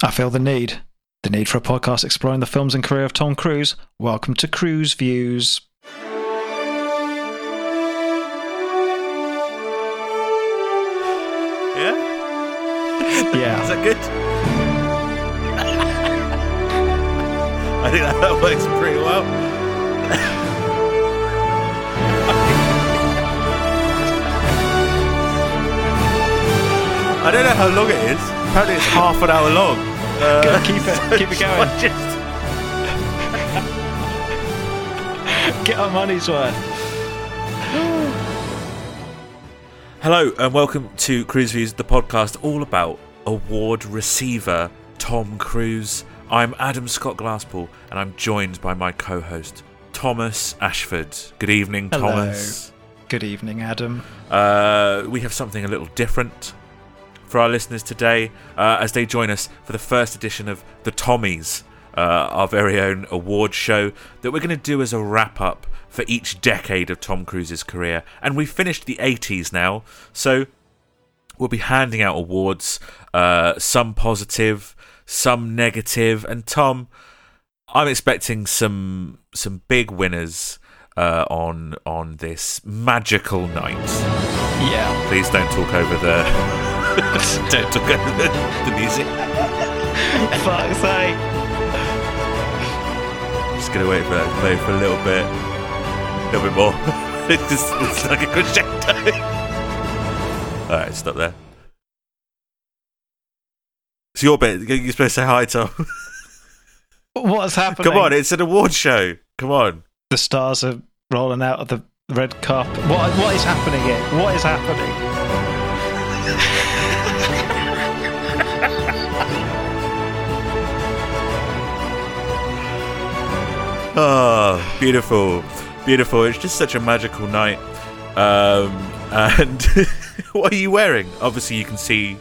I feel the need. The need for a podcast exploring the films and career of Tom Cruise. Welcome to Cruise Views. Yeah? Yeah. Is that good? I think that, that works pretty well. I don't know how long it is. Apparently, it's half an hour long. Uh, Go, keep it- keep it going. Just, Get our money's worth. Hello and welcome to Cruise Views, the podcast all about award receiver Tom Cruise. I'm Adam Scott Glasspool and I'm joined by my co-host Thomas Ashford. Good evening, Hello. Thomas. Good evening, Adam. Uh, we have something a little different for our listeners today uh, as they join us for the first edition of the Tommies, uh, our very own award show that we're going to do as a wrap up for each decade of Tom Cruise's career. And we've finished the 80s now, so we'll be handing out awards, uh, some positive, some negative, and Tom, I'm expecting some some big winners uh, on on this magical night. Yeah. Please don't talk over the don't talk over the, the music. Fuck's sake. Just gonna wait for that to play for a little bit, a little bit more. it's, just, it's like a crescendo. All right, stop there. It's your bit. You're supposed to say hi, Tom. What's happening? Come on, it's an award show. Come on. The stars are rolling out of the red carpet. What, what is happening here? What is happening? Oh, beautiful, beautiful. It's just such a magical night. Um, and what are you wearing? Obviously, you can see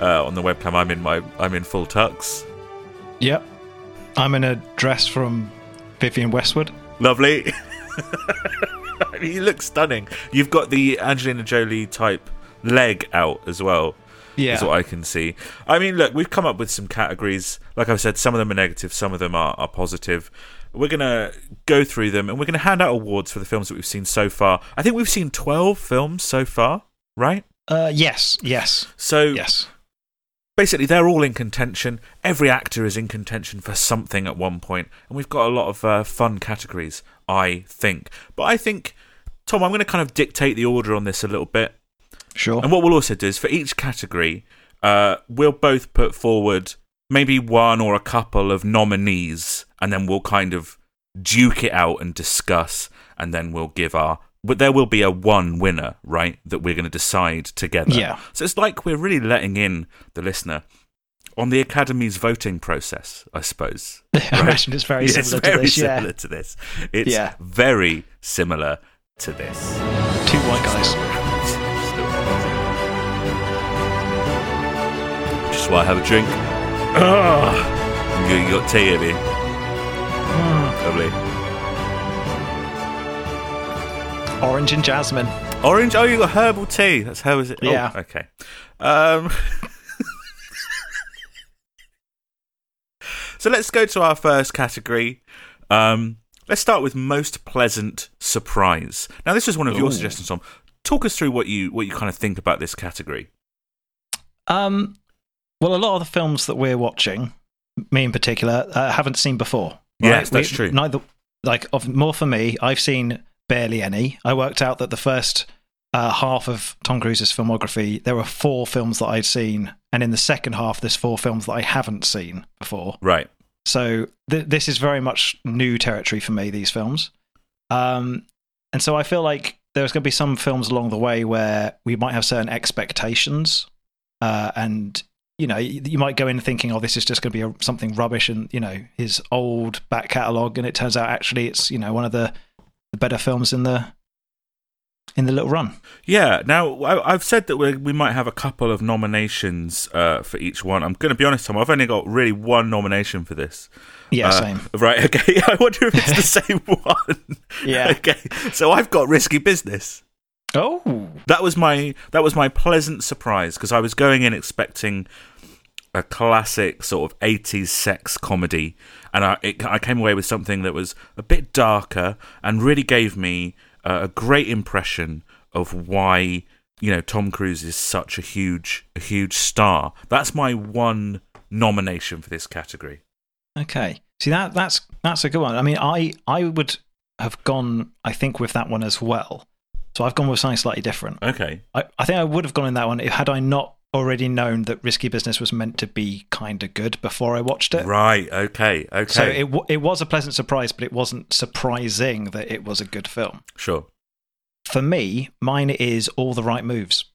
uh, on the webcam. I'm in my I'm in full tux. Yep. I'm in a dress from Vivienne Westwood. Lovely. I mean, you look stunning. You've got the Angelina Jolie type leg out as well. Yeah. is what I can see. I mean, look, we've come up with some categories. Like I said, some of them are negative, some of them are, are positive. We're going to go through them and we're going to hand out awards for the films that we've seen so far. I think we've seen 12 films so far, right? Uh, yes. Yes. So Yes. basically, they're all in contention. Every actor is in contention for something at one point, and we've got a lot of uh, fun categories, I think. But I think, Tom, I'm going to kind of dictate the order on this a little bit. Sure. And what we'll also do is for each category, uh, we'll both put forward maybe one or a couple of nominees, and then we'll kind of duke it out and discuss, and then we'll give our. But there will be a one winner, right? That we're going to decide together. Yeah. So it's like we're really letting in the listener on the Academy's voting process, I suppose. I imagine it's very Yeah, similar it's very to this. similar Yeah. to this. It's Yeah. very similar to this. Two white guys. Just while I have a drink. Ah, you, got tea, have you? Lovely. Orange and jasmine. Orange? Oh, you got herbal tea. That's how is it? Yeah. Oh, okay. Um, so let's go to our first category. Um, let's start with most pleasant surprise. Now, this is one of your suggestions, Tom. Talk us through what you what you kind of think about this category. Um, well, a lot of the films that we're watching, me in particular, uh, haven't seen before. Yes, that's true. Neither, like, of, more for me, I've seen barely any. I worked out that the first uh, half of Tom Cruise's filmography, there were four films that I'd seen, and in the second half, there's four films that I haven't seen before. Right. So th- this is very much new territory for me. These films, um, and so I feel like there's going to be some films along the way where we might have certain expectations, uh, and you know you, might go in thinking, "Oh, this is just going to be a, something rubbish," and you know his old back catalogue, and it turns out actually it's you know one of the, the better films in the in the little run. Yeah. Now I, I've said that we we might have a couple of nominations uh, for each one. I'm going to be honest, Tom. I've only got really one nomination for this. Yeah, Uh, same. Right. Okay. I wonder if it's the same one. Yeah. Okay. So I've got risky business. Oh, That was my that was my pleasant surprise because I was going in expecting a classic sort of 80s sex comedy, and I, it, I came away with something that was a bit darker and really gave me uh, a great impression of why you know Tom Cruise is such a huge a huge star. That's my one nomination for this category. Okay. See that that's that's a good one. I mean, I I would have gone I think with that one as well. So I've gone with something slightly different. Okay. I, I think I would have gone in that one if had I not already known that Risky Business was meant to be kind of good before I watched it. Right. Okay. Okay. So it w- it was a pleasant surprise, but it wasn't surprising that it was a good film. sure. For me, mine is All the Right Moves.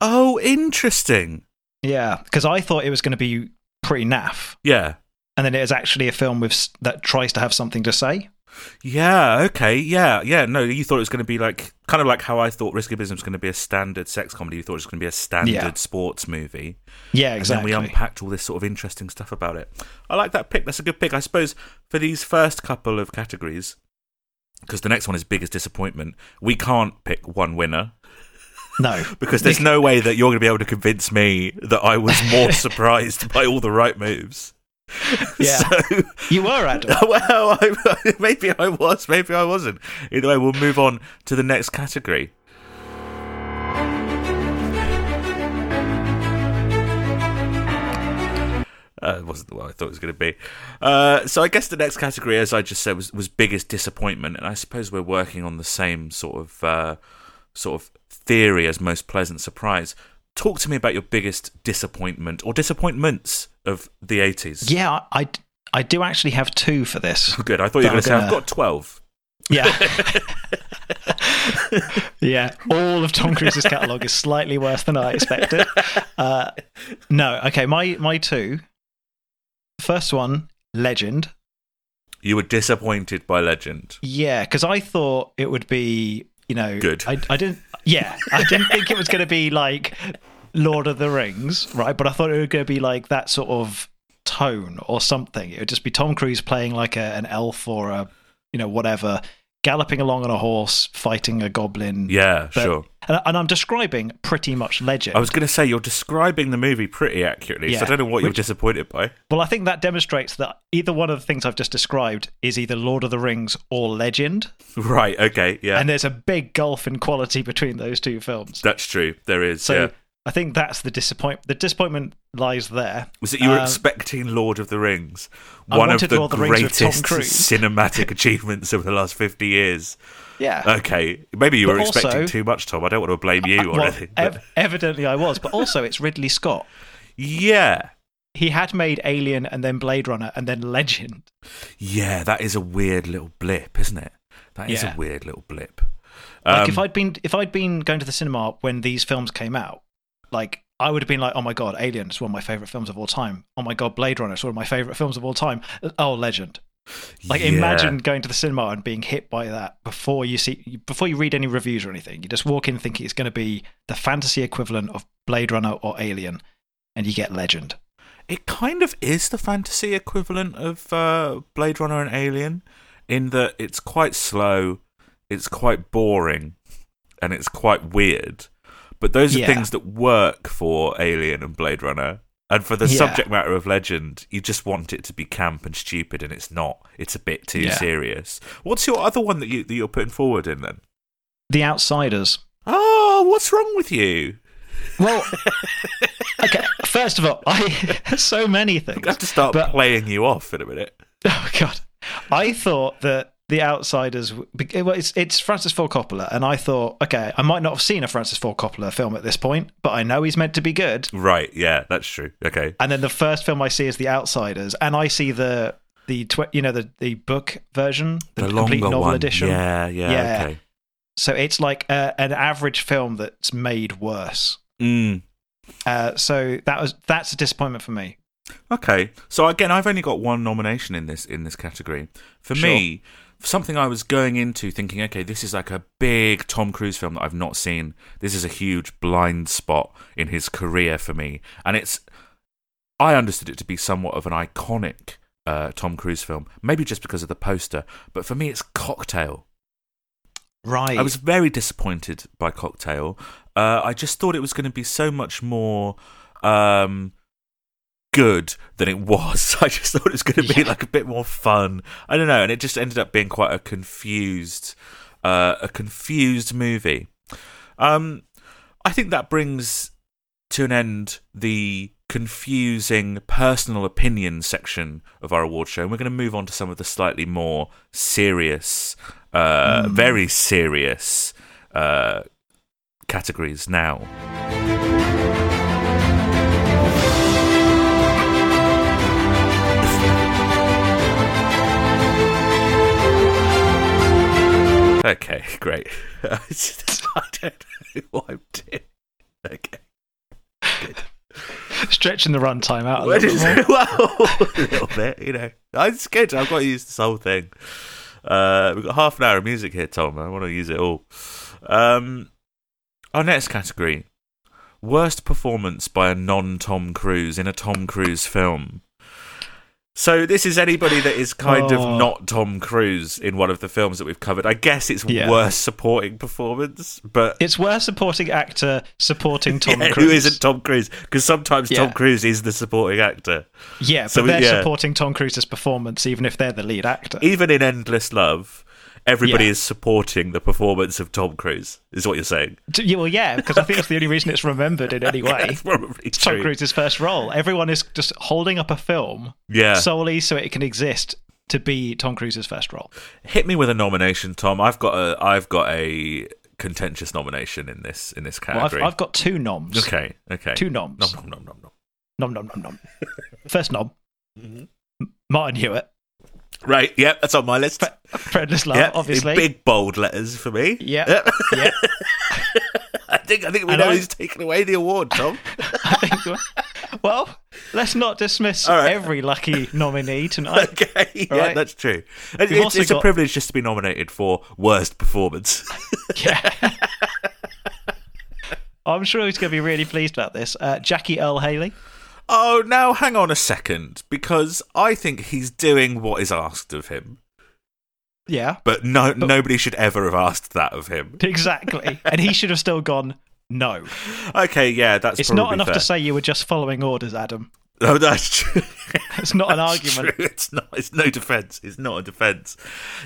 Oh, interesting. Yeah, because I thought it was going to be pretty naff, Yeah. and then it is actually a film with that tries to have something to say. Yeah, okay, yeah, yeah. No, you thought it was going to be like kind of like how I thought Risky Business was going to be a standard sex comedy. You thought it was going to be a standard Yeah. sports movie. Yeah, And exactly. then we unpacked all this sort of interesting stuff about it. I like that pick. That's a good pick. I suppose for these first couple of categories, because the next one is biggest disappointment, we can't pick one winner no, because there's no way that you're going to be able to convince me that I was more surprised by all the right moves. Yeah. So, you were Adam. well, I, maybe I was, maybe I wasn't. Either way, we'll move on to the next category. Uh, it wasn't what I thought it was going to be. Uh, so I guess the next category, as I just said, was, was biggest disappointment, and I suppose we're working on the same sort of uh, sort of theory as most pleasant surprise. Talk to me about your biggest disappointment or disappointments of the eighties. Yeah, I, I do actually have two for this. Good. I thought you were going to say I've got twelve. Yeah. yeah, all of Tom Cruise's catalogue is slightly worse than I expected. Uh, no, okay, my, my two. First one, Legend. You were disappointed by Legend. Yeah, because I thought it would be, you know, Good. I, I didn't. Yeah, I didn't think it was going to be like Lord of the Rings, right? But I thought it was going to be like that sort of tone or something. It would just be Tom Cruise playing like a, an elf or a, you know, whatever, galloping along on a horse, fighting a goblin. Yeah, But- sure. And, and I'm describing pretty much Legend. I was going to say you're describing the movie pretty accurately, so I don't know what you're disappointed by. well, I think that demonstrates that either one of the things I've just described is either Lord of the Rings or Legend, Right. Okay. Yeah. and there's a big gulf in quality between those two films. That's true. There is. So yeah. I think that's the disappoint. The disappointment lies there. Was it you were um, expecting Lord of the Rings? One of the the Rings with Tom greatest cinematic achievements of the last 50 years. Yeah. Okay. Maybe you But were expecting also- too much, Tom. I don't want to blame you or well, anything. but- ev- evidently I was, but also it's Ridley Scott. yeah. He had made Alien and then Blade Runner and then Legend. Yeah, that is a weird little blip, isn't it? That is Yeah. a weird little blip. Like Um, if I'd been if I'd been going to the cinema when these films came out, like I would have been like, oh my god, Alien is one of my favorite films of all time. Oh my god, Blade Runner is one of my favorite films of all time. Oh, Legend. Like yeah. imagine going to the cinema and being hit by that before you see before you read any reviews or anything. You just walk in thinking it's going to be the fantasy equivalent of Blade Runner or Alien, and you get Legend. It kind of is the fantasy equivalent of uh, Blade Runner and Alien, in that it's quite slow, it's quite boring, and it's quite weird. But those are Yeah. things that work for Alien and Blade Runner. And for the Yeah. subject matter of Legend, you just want it to be camp and stupid, and it's not. It's a bit too Yeah. serious. What's your other one that you that you're putting forward in then? The Outsiders. Oh, what's wrong with you? Well, okay. First of all, I so many things. gonna have to start But- playing you off in a minute. Oh God, I thought that The Outsiders. It's it's Francis Ford Coppola, and I thought, okay, I might not have seen a Francis Ford Coppola film at this point, but I know he's meant to be good. Right? Yeah, that's true. Okay. And then the first film I see is The Outsiders, and I see the the tw- you know the the book version, the, The complete novel one. edition. Yeah, yeah, Yeah. okay. So it's like a, an average film that's made worse. Mm. Uh, so that was that's a disappointment for me. Okay. So again, I've only got one nomination in this in this category. For Sure. me, something I was going into thinking, okay, this is like a big Tom Cruise film that I've not seen. This is a huge blind spot in his career for me, and it's. I understood it to be somewhat of an iconic uh, Tom Cruise film, maybe just because of the poster, but for me, it's Cocktail. Right. I was very disappointed by Cocktail. Uh, I just thought it was going to be so much more um, good than it was. I just thought it was going to be Yeah. like a bit more fun. I don't know, and it just ended up being quite a confused, uh, a confused movie. Um, I think that brings to an end the confusing personal opinion section of our award show, and we're going to move on to some of the slightly more serious, uh, very serious uh, categories now. Okay, great. I don't know what I'm doing. Okay. Stretching the runtime out a Well, little bit well, a little bit, you know. It's good. I've got to use this whole thing. Uh, we've got half an hour of music here, Tom. I want to use it all. Um, our next category worst performance by a non Tom Cruise in a Tom Cruise film. So, this is anybody that is kind Oh. of not Tom Cruise in one of the films that we've covered. I guess it's Yeah. worst supporting performance, but It's worst supporting actor supporting Tom Yeah, Cruise. who isn't Tom Cruise? Because sometimes Tom Cruise is the supporting actor. Yeah, but So we- they're yeah. supporting Tom Cruise's performance, even if they're the lead actor. even in Endless Love, everybody Yeah. is supporting the performance of Tom Cruise. Is what you're saying? Yeah, Well, yeah, because I think it's the only reason it's remembered in any way. That's probably It's Tom. Cruise's first role. Everyone is just holding up a film Yeah, solely so it can exist to be Tom Cruise's first role. hit me with a nomination, Tom. I've got a, I've got a contentious nomination in this in this Well, I've, category. I've got two noms. okay, okay. Two noms. Nom, nom, nom, nom, nom. Nom nom nom nom. First nom, Mhm. Martin Hewitt. Right, yep, that's on my list. Friendless Love, Yep, obviously. in big bold letters for me. Yeah. Yep. I think I think we And know I- who's taking away the award, Tom. Think. Well, let's not dismiss right. every lucky nominee tonight. okay, yeah, Right. that's true. We've It's, it's a privilege just to be nominated for worst performance. Yeah. I'm sure he's going to be really pleased about this. Uh, Jackie Earle Haley. Oh, now hang on a second, because I think he's doing what is asked of him. Yeah, But no, nobody should ever have asked that of him. exactly. and he should have still gone, no. Okay, yeah, that's It's not enough fair. to say you were just following orders, Adam. Oh, that's true. It's not an argument. true. It's not. It's no defense. It's not a defense.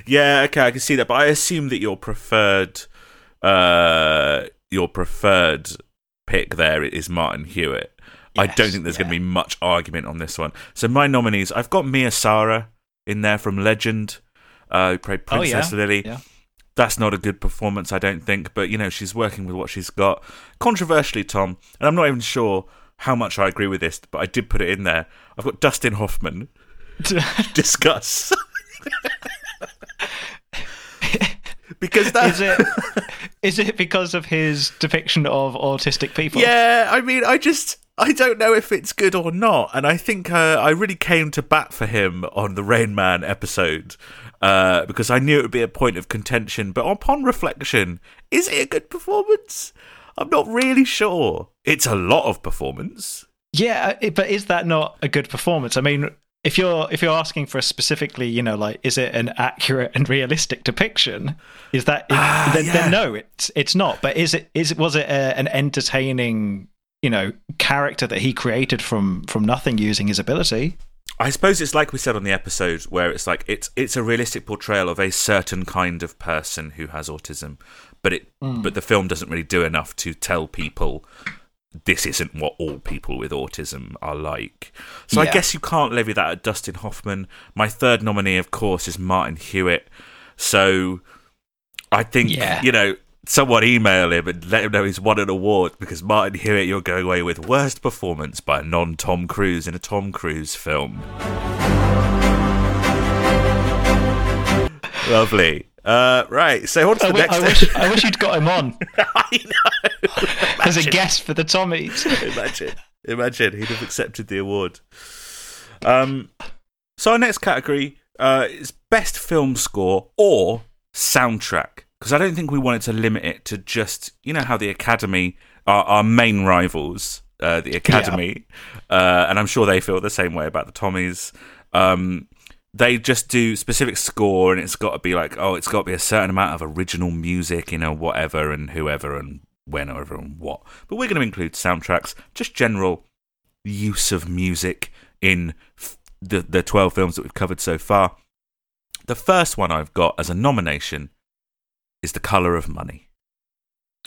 Yeah, okay, I can see that, but I assume that your preferred, uh, your preferred pick there is Martin Hewitt. I don't think there's going to be much argument on this one. So my nominees, I've got Mia Sara in there from Legend, uh, who played Oh, yeah. Princess Lily. Yeah. That's not a good performance, I don't think. But you know, she's working with what she's got. Controversially, Tom, and I'm not even sure how much I agree with this, but I did put it in there. I've got Dustin Hoffman. Discuss. because that is it is it because of his depiction of autistic people? Yeah, I mean, I just I don't know if it's good or not, and I think uh, I really came to bat for him on the Rain Man episode uh, because I knew it would be a point of contention. But upon reflection, is it a good performance? I'm not really sure. It's a lot of performance. Yeah, but is that not a good performance? I mean, if you're if you're asking for a specifically, you know, like is it an accurate and realistic depiction? Is that is, Ah, then, yeah. then no, it's it's not. But is it is it was it a, an entertaining, you know, character that he created from from nothing using his ability? I suppose it's like we said on the episode where it's like it's it's a realistic portrayal of a certain kind of person who has autism, but it mm. but the film doesn't really do enough to tell people this isn't what all people with autism are like. So I guess you can't levy that at Dustin Hoffman. My third nominee, of course, is Martin Hewitt. So I think Yeah. you know someone email him and let him know he's won an award because Martin Hewitt, you're going away with worst performance by a non Tom Cruise in a Tom Cruise film. Lovely. Uh, right, so what's I, the wi- I next? wish I wish you'd got him on I know. as a guest for the Tommies. Imagine, imagine he'd have accepted the award. Um, so our next category uh, is best film score or soundtrack because I don't think we wanted to limit it to just you know how the Academy are our main rivals, uh, the Academy, uh, and I'm sure they feel the same way about the Tommies. Um, they just do specific score, and it's got to be like, oh, it's got to be a certain amount of original music, you know, whatever and whoever and whenever and what. But we're going to include soundtracks, just general use of music in f- the the 12 films that we've covered so far. The first one I've got as a nomination is The Color of Money.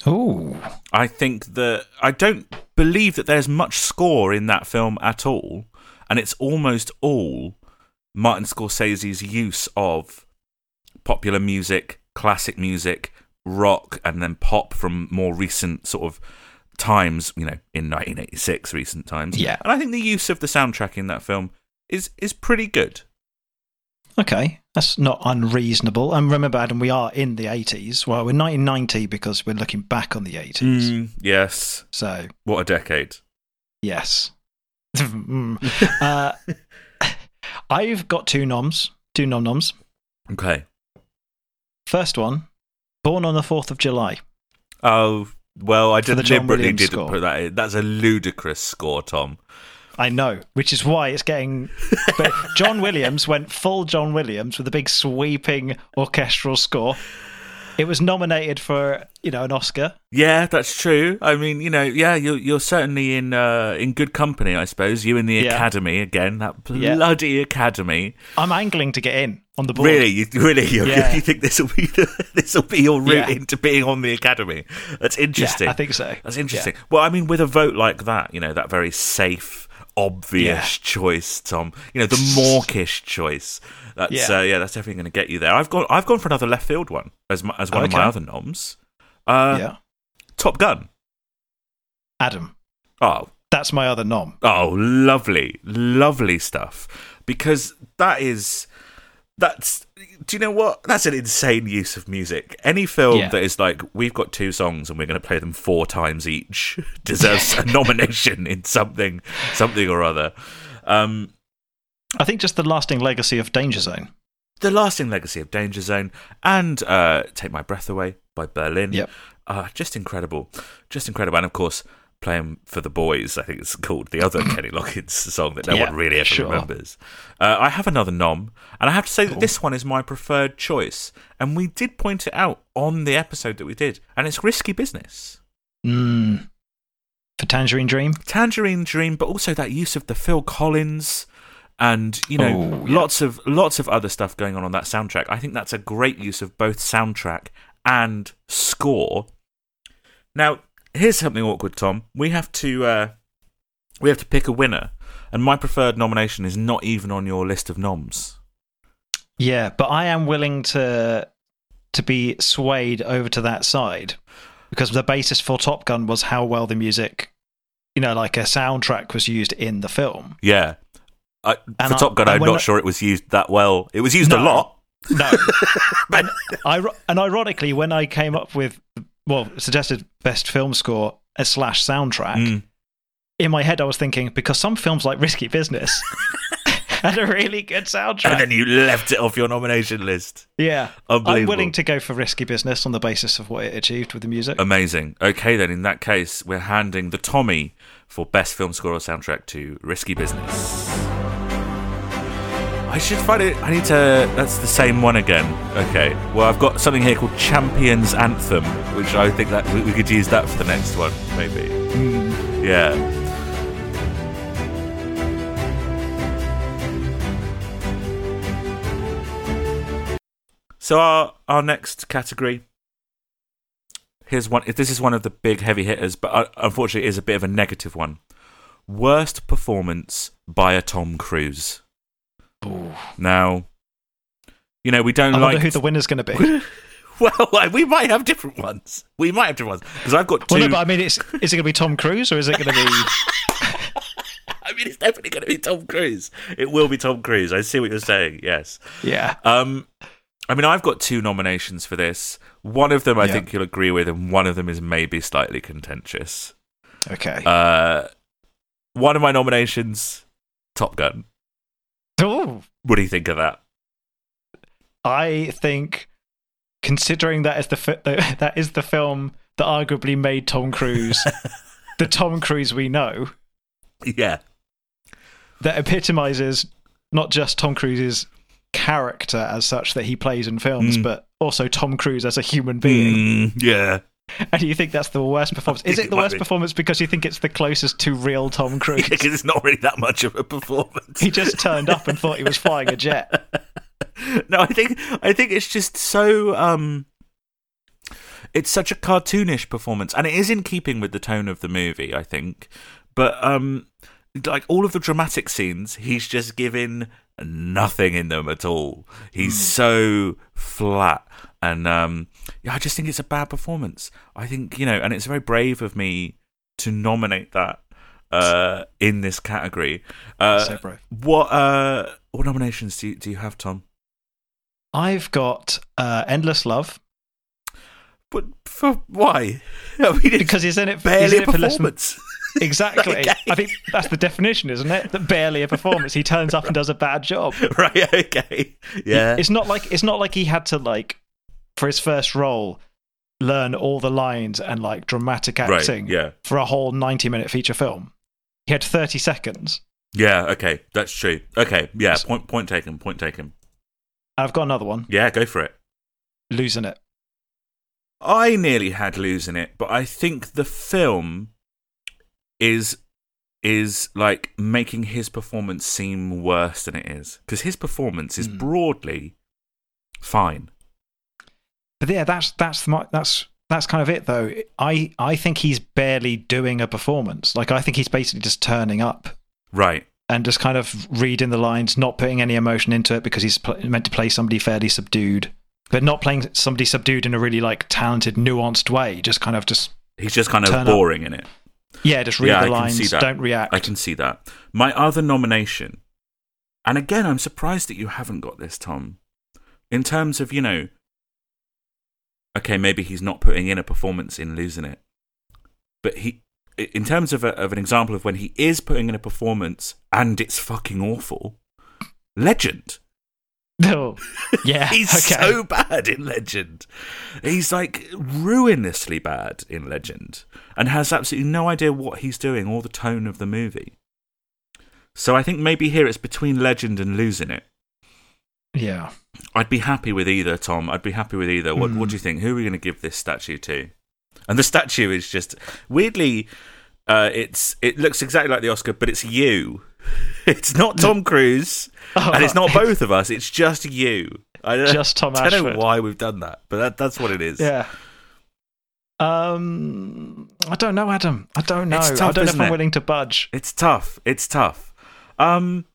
Oh. I think that I don't believe that there's much score in that film at all, and it's almost all Martin Scorsese's use of popular music, classic music, rock, and then pop from more recent sort of times, you know, in 1986, recent times. Yeah. And I think the use of the soundtrack in that film is is pretty good. Okay, that's not unreasonable. And remember, Adam, we are in the 80s. Well, we're 1990 because we're looking back on the 80s. Mm, yes. So, What a decade. yes. Mm. uh, I've got two noms, two nom noms. Okay. First one, Born on the 4th of July. Oh, well, I For the John deliberately didn't score. put that in. That's a ludicrous score, Tom. I know, which is why it's getting. But John Williams went full John Williams with a big sweeping orchestral score. It was nominated for, you know, an Oscar. Yeah, that's true. I mean, you know, yeah, you're you're certainly in uh, in good company, I suppose. You in the Yeah. academy again, that Yeah. bloody academy. I'm angling to get in on the board. Really, you really you Yeah. you think this will be this will be your route Yeah. into being on the academy? That's interesting. Yeah, I think so. That's interesting. Well, I mean, with a vote like that, you know, that very safe, obvious choice, Tom. You know, the mawkish choice. That's Yeah. yeah, uh, yeah that's definitely going to get you there. I've gone, I've gone for another left field one as my, as one of my other noms. Uh, yeah. Top Gun. Adam, Oh, that's my other nom. oh, lovely, lovely stuff. Because that is. That's do you know what? That's an insane use of music. Any film Yeah. that is like we've got two songs and we're going to play them four times each deserves a nomination in something, something or other. Um, I think just the lasting legacy of Danger Zone. the lasting legacy of Danger Zone and uh, Take My Breath Away by Berlin. Yep. Uh, just incredible, just incredible, and of course. Playing for the boys, I think it's called the other Kenny Loggins song that no Yeah, one really ever sure. remembers. Uh, I have another nom, and I have to say that this one is my preferred choice. And we did point it out on the episode that we did, and it's risky business. Mm. For Tangerine Dream? Tangerine Dream, but also that use of the Phil Collins and you know Oh, yeah. lots of lots of other stuff going on on that soundtrack. I think that's a great use of both soundtrack and score. Now, here's something awkward, Tom. We have to uh, we have to pick a winner, and my preferred nomination is not even on your list of noms. Yeah, but I am willing to to be swayed over to that side because the basis for Top Gun was how well the music, you know, like a soundtrack was used in the film. Yeah, I, for I- Top Gun, I'm not I- sure it was used that well. It was used a lot. No, and, I, and ironically, when I came up with well suggested best film score slash soundtrack, Mm. in my head I was thinking because some films like Risky Business had a really good soundtrack. And then you left it off your nomination list. yeah, Unbelievable. I'm willing to go for Risky Business on the basis of what it achieved with the music. Amazing. Okay, then in that case, we're handing the Tommy for best film score or soundtrack to Risky Business. I should find it. I need to. That's the same one again. Okay. Well, I've got something here called Champions Anthem, which I think that we, we could use that for the next one, maybe. Yeah. So our our next category. Here's one. This is one of the big heavy hitters, but uh, unfortunately, it is a bit of a negative one. Worst performance by a Tom Cruise. Ooh. Now, you know we don't I like. who the winner's going to be. well, we might have different ones. We might have different ones because I've got two. Well, no, but I mean, it's, is it going to be Tom Cruise or is it going to be? I mean, it's definitely going to be Tom Cruise. It will be Tom Cruise. I see what you're saying. Yes. yeah, Um, I mean, I've got two nominations for this. One of them I Yeah. think you'll agree with, and one of them is maybe slightly contentious. okay. Uh, one of my nominations, Top Gun. Ooh, What do you think of that? I think, considering that is the fi- the- that is the film that arguably made Tom Cruise the Tom Cruise we know, Yeah. that epitomizes not just Tom Cruise's character as such that he plays in films, Mm. but also Tom Cruise as a human being. Mm, yeah. and you think that's the worst performance. Is it the worst performance because you think it's the closest to real Tom Cruise? because it's not really that much of a performance. he just turned up and thought he was flying a jet. no, I think I think it's just so um it's such a cartoonish performance and it is in keeping with the tone of the movie, I think. But um like all of the dramatic scenes, he's just given nothing in them at all. He's so flat and um yeah, I just think it's a bad performance. I think, you know, and it's very brave of me to nominate that uh in this category. Uh so brave. what uh what nominations do you, do you have, Tom? I've got uh, Endless Love But for why? I mean, because he's in it. he's barely in a it for less than performance. Exactly. Okay. I think that's the definition, isn't it? That barely a performance. He turns up and does a bad job. right? Okay. Yeah. It's not like it's not like he had to like for his first role learn all the lines and like dramatic right. acting Yeah. for a whole 90 minute feature film. He had 30 seconds. Yeah. Okay. That's true. Okay. Yeah. Point. Point taken. Point taken. I've got another one. Yeah. Go for it. Losing it. I nearly had losing it, but I think the film is is like making his performance seem worse than it is because his performance is Hmm. broadly fine. But yeah, that's that's my, that's that's kind of it though. I I think he's barely doing a performance. Like I think he's basically just turning up Right. and just kind of reading the lines, not putting any emotion into it because he's pl- meant to play somebody fairly subdued, but not playing somebody subdued in a really like talented, nuanced way. Just kind of just He's just kind of Turn up. boring in it. Yeah, just read Yeah, the I lines, that. don't react. I can see that. My other nomination, and again, I'm surprised that you haven't got this, Tom. In terms of, you know, okay, maybe he's not putting in a performance in losing it, but he, in terms of, a, of an example of when he is putting in a performance and it's fucking awful, Legend. Oh, yeah, He's okay. so bad in Legend. He's like ruinously bad in Legend and has absolutely no idea what he's doing or the tone of the movie. So I think maybe here it's between Legend and losing it. yeah. I'd be happy with either, Tom. I'd be happy with either. What, what do you think? Who are we going to give this statue to? And the statue is just weirdly, uh, it's it looks exactly like the Oscar, but it's you. It's not Tom Cruise, and it's not both of us. It's just you. I don't, Just Tom I don't know why we've done that, but that, that's what it is. Yeah. Um, I don't know, Adam. I don't know. It's I don't know if I'm it? willing to budge. It's tough. It's tough. Um,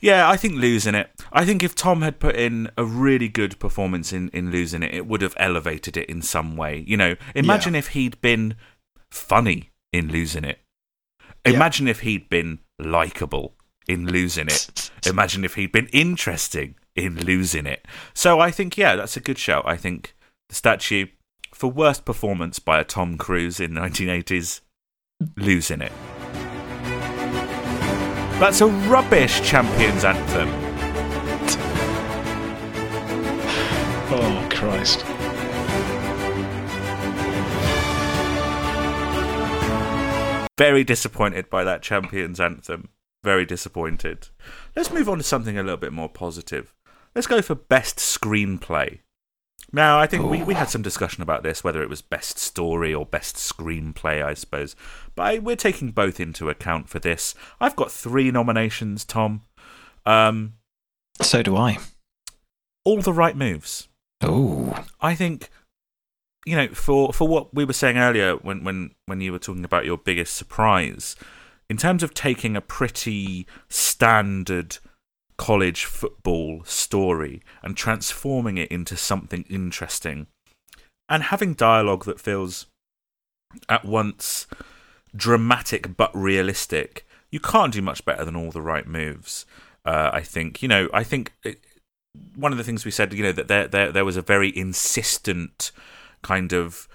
yeah, I think losing it. I think if Tom had put in a really good performance in, in losing it, it would have elevated it in some way. You know, imagine if he'd been funny in losing it. Yeah. Imagine if he'd been likable in losing it. Imagine if he'd been interesting in losing it. So I think, yeah, that's a good shout. I think the statue for worst performance by a Tom Cruise in 1980s, losing it. That's a rubbish champions anthem. Oh Christ! Very disappointed by that champions anthem. Very disappointed. Let's move on to something a little bit more positive. Let's go for best screenplay. Now, I think we, we had some discussion about this, whether it was best story or best screenplay, I suppose. But I, we're taking both into account for this. I've got three nominations, Tom. Um, So do I. all the right moves. Oh, I think you know for for what we were saying earlier when when when you were talking about your biggest surprise in terms of taking a pretty standard college football story and transforming it into something interesting and having dialogue that feels at once dramatic but realistic you can't do much better than all the right moves uh, i think. You know i think it, one of the things we said, you know, that there there there was a very insistent kind of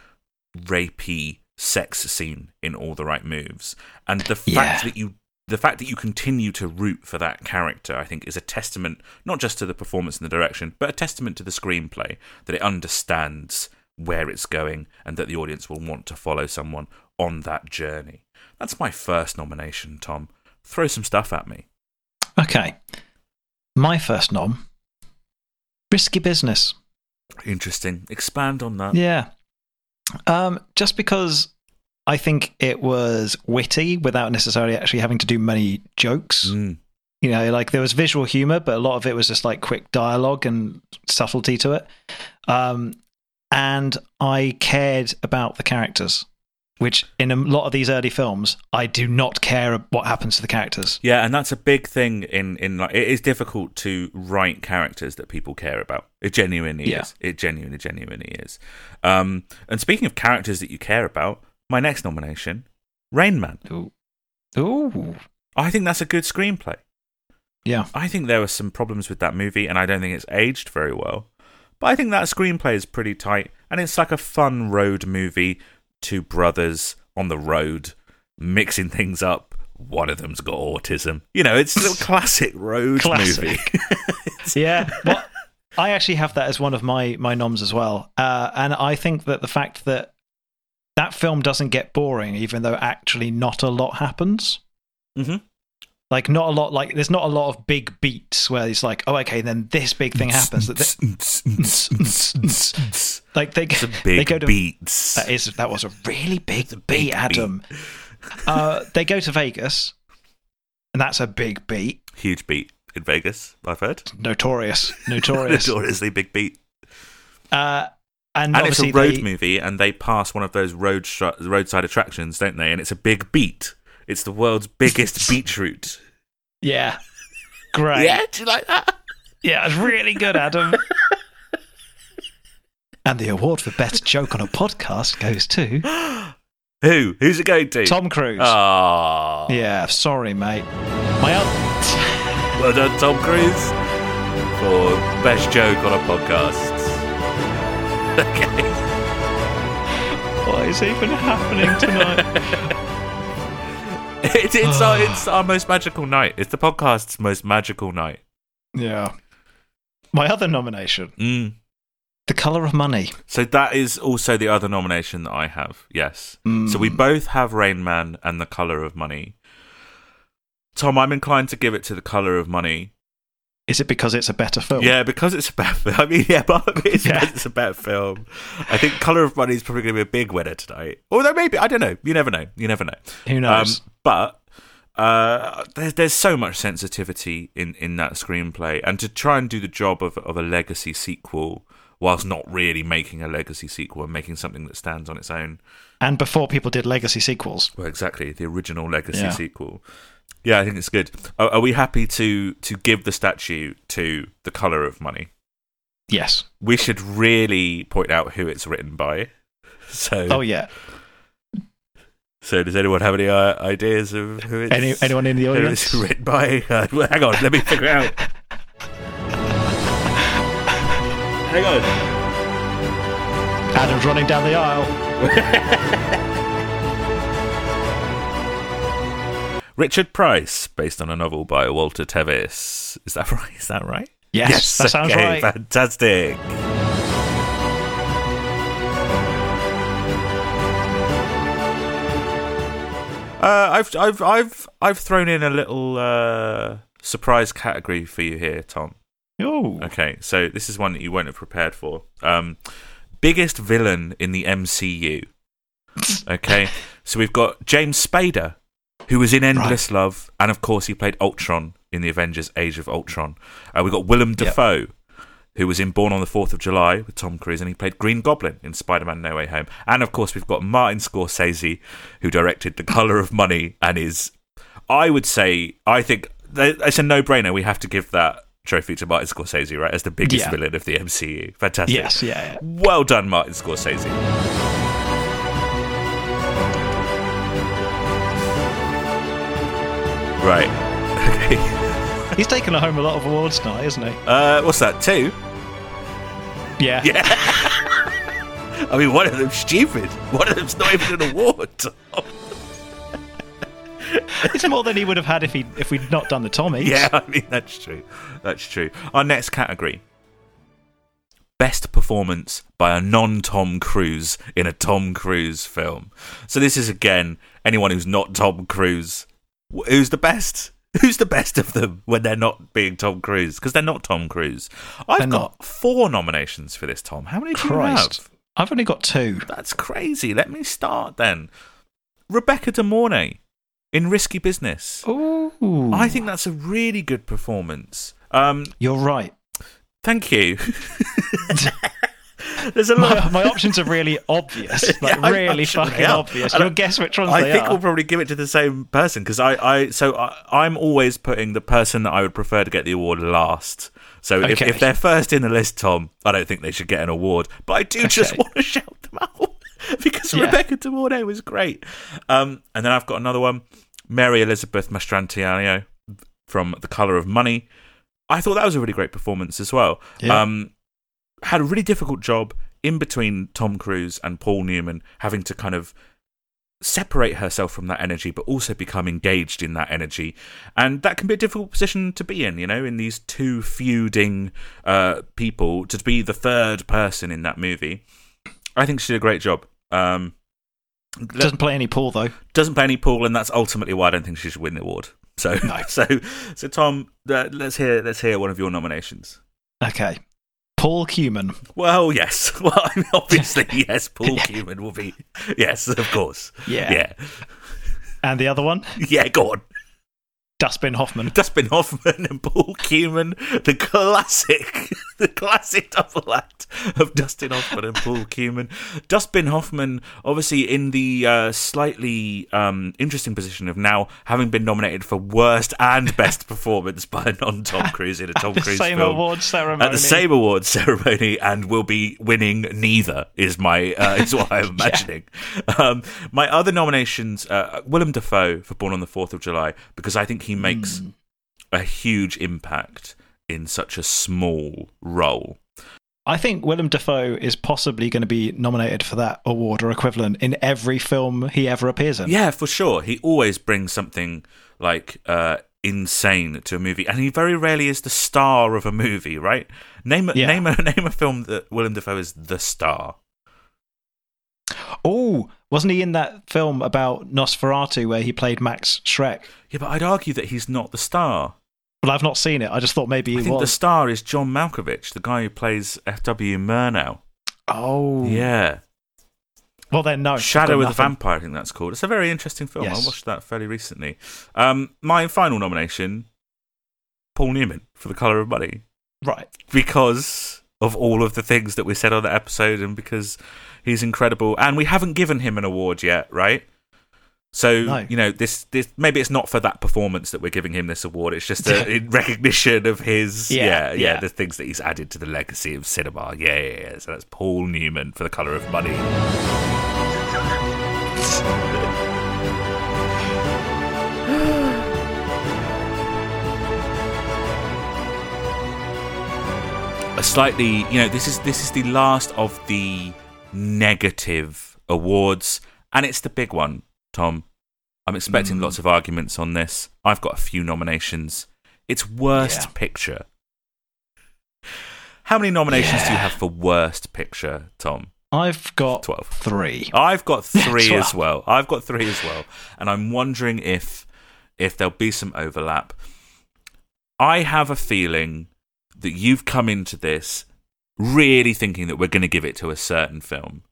rapey sex scene in all the right moves, and the Yeah. fact that you the fact that you continue to root for that character, I think, is a testament not just to the performance and the direction, but a testament to the screenplay that it understands where it's going and that the audience will want to follow someone on that journey. That's my first nomination, Tom. Throw some stuff at me. okay. My first nom. Risky business. Interesting. Expand on that. Yeah. Um, just because I think it was witty without necessarily actually having to do many jokes. Mm. You know, like there was visual humor, but a lot of it was just like quick dialogue and subtlety to it. Um, and I cared about the characters, which in a lot of these early films, I do not care what happens to the characters. Yeah, and that's a big thing in in like it is difficult to write characters that people care about. It genuinely Yeah. is. It genuinely, genuinely is. Um, and speaking of characters that you care about, my next nomination, Rain Man. Ooh. Ooh. I think that's a good screenplay. Yeah. I think there were some problems with that movie, and I don't think it's aged very well. But I think that screenplay is pretty tight, and it's like a fun road movie. Two brothers on the road, mixing things up. One of them's got autism. You know, it's a classic road Classic. movie. Yeah. Well, I actually have that as one of my my noms as well, uh, and I think that the fact that that film doesn't get boring, even though actually not a lot happens. Mhm. Like not a lot. Like there's not a lot of big beats where it's like, oh, okay, then this big thing happens. That they- like they they big go to beats. that is that was a really big big beat, Adam. uh, they go to Vegas, and that's a big beat. Huge beat in Vegas, I've heard. Notorious, notorious. Notoriously big beat. uh, and, And it's a road they- movie, and they pass one of those road stru- roadside attractions, don't they? And it's a big beat. It's the world's biggest beach route. Yeah. Great. Yeah, do you like that? Yeah, it's really good, Adam. and the award for best joke on a podcast goes to Who? Who's it going to? Tom Cruise. Ah, Yeah, sorry, mate. My other. well done, Tom Cruise, for best joke on a podcast. Okay. What is even happening tonight? It's, it's, our, it's our most magical night. It's the podcast's most magical night. yeah. My other nomination, Mm. The Color of Money. So that is also the other nomination that I have. Yes. Mm. So we both have Rain Man and The Color of Money. Tom, I'm inclined to give it to The Color of Money. Is it because it's a better film? Yeah, because it's a better film. I mean, yeah, but it's Yeah. because it's a better film. I think Color of Money is probably going to be a big winner tonight. Although maybe I don't know. You never know. You never know. Who knows? Um, but uh, there's there's so much sensitivity in, in that screenplay, and to try and do the job of of a legacy sequel whilst not really making a legacy sequel and making something that stands on its own. and before people did legacy sequels. Well, exactly the original legacy Yeah. sequel. Yeah, I think it's good. Are, are we happy to to give the statue to the color of money? Yes. We should really point out who it's written by. So, Oh, yeah. So does anyone have any uh, ideas of who it's Any, anyone in the who audience? it's written by? Uh, well, hang on, let me figure it out. hang on. Adam's running down the aisle. Richard Price, based on a novel by Walter Tevis. Is that right? Is that right? Yes, that sounds okay, right. Fantastic. Uh, I've I've I've I've thrown in a little uh, surprise category for you here, Tom. Oh, Okay, so this is one that you won't have prepared for. Um, biggest villain in the MCU. Okay, so we've got James Spader, who was in Endless Love, and of course he played Ultron in the Avengers: Age of Ultron. Uh, we've got Willem Dafoe, who was in Born on the Fourth of July with Tom Cruise, and he played Green Goblin in Spider-Man: No Way Home. And of course we've got Martin Scorsese, who directed The Color of Money, and is, I would say, I think it's a no-brainer. We have to give that trophy to Martin Scorsese, right, as the biggest Yeah. villain of the MCU. Fantastic. yes, yeah, yeah. Well done, Martin Scorsese. Right. Okay. He's taken home a lot of awards tonight, isn't he? Uh, what's that? Two? Yeah. Yeah. I mean, one of them's stupid. One of them's not even an award. it's more than he would have had if he if we'd not done the Tommy. yeah, I mean that's true. That's true. Our next category: best performance by a non-Tom Cruise in a Tom Cruise film. So this is again anyone who's not Tom Cruise. Who's the best? Who's the best of them when they're not being Tom Cruise? Because they're not Tom Cruise. I've They're got not. four nominations for this, Tom. How many do you have? I've only got two. That's crazy. Let me start then. Rebecca De Mornay in Risky Business. Ooh. I think that's a really good performance. Um, You're right. thank you. There's a lot. My, my options are really obvious. Like, Yeah, really I'm sure they fucking obvious. You'll guess which ones I think are. we'll probably give it to the same person because I, I, so I, I'm always putting the person that I would prefer to get the award last. So if, Okay. if they're first in the list, Tom, I don't think they should get an award. But I do just Okay. want to shout them out because Yeah. Rebecca De Mornay was great. Um, and then I've got another one, Mary Elizabeth Mastrantonio from The Color of Money. I thought that was a really great performance as well. Yeah. Um, had a really difficult job in between Tom Cruise and Paul Newman, having to kind of separate herself from that energy, but also become engaged in that energy. And that can be a difficult position to be in, you know, in these two feuding uh, people, to be the third person in that movie. I think she did a great job. Um, Doesn't play any pool though. doesn't play any pool, and that's ultimately why I don't think she should win the award. So, No. so, so, Tom, uh, let's hear let's hear one of your nominations. Okay. Paul Cuman. Well, yes. Well, I mean, obviously, yes. Paul Yeah. Cuman will be. Yes, of course. Yeah. Yeah. And the other one, Yeah, go on. Dustbin Hoffman. Dustin Hoffman and Paul Cuman, the classic, the classic double act of Dustin Hoffman and Paul Cuman. Dustin Hoffman, obviously, in the uh, slightly um, interesting position of now having been nominated for worst and best performance by a non-Tom Cruise in a Tom the Cruise same film. award ceremony. at the same awards ceremony and will be winning neither is my uh, is what I'm imagining. um, my other nominations: uh, Willem Dafoe for Born on the Fourth of July because I think he makes a huge impact in such a small role. I think Willem Dafoe is possibly going to be nominated for that award or equivalent in every film he ever appears in. Yeah, for sure. He always brings something like uh, insane to a movie, and he very rarely is the star of a movie. Right? Name a Yeah. name a name a film that Willem Dafoe is the star. Oh, wasn't he in that film about Nosferatu where he played Max Schreck? Yeah, but I'd argue that he's not the star. Well, I've not seen it. I just thought maybe I he think the star is John Malkovich, the guy who plays F.W. Murnau. oh, Yeah. Well, then no. Shadow of the. Vampire, I think that's called. It's a very interesting film. I watched that fairly recently. Um, my final nomination, Paul Newman for The Colour of Money, Right. because of all of the things that we said on the episode and because he's incredible. And we haven't given him an award yet, right? So No. you know this. This maybe it's not for that performance that we're giving him this award. It's just a, in recognition of his yeah, Yeah, yeah yeah. the things that he's added to the legacy of cinema. Yeah, yeah, yeah. So that's Paul Newman for The Color of Money. A slightly you know this is this is the last of the negative awards and it's the big one tom i'm expecting Mm. lots of arguments on this i've got a few nominations it's worst Yeah. picture how many nominations do you have for worst picture tom I've got 12 three. I've got three as well. I've got three as well, and I'm wondering if if there'll be some overlap. I have a feeling that you've come into this really thinking that we're going to give it to a certain film,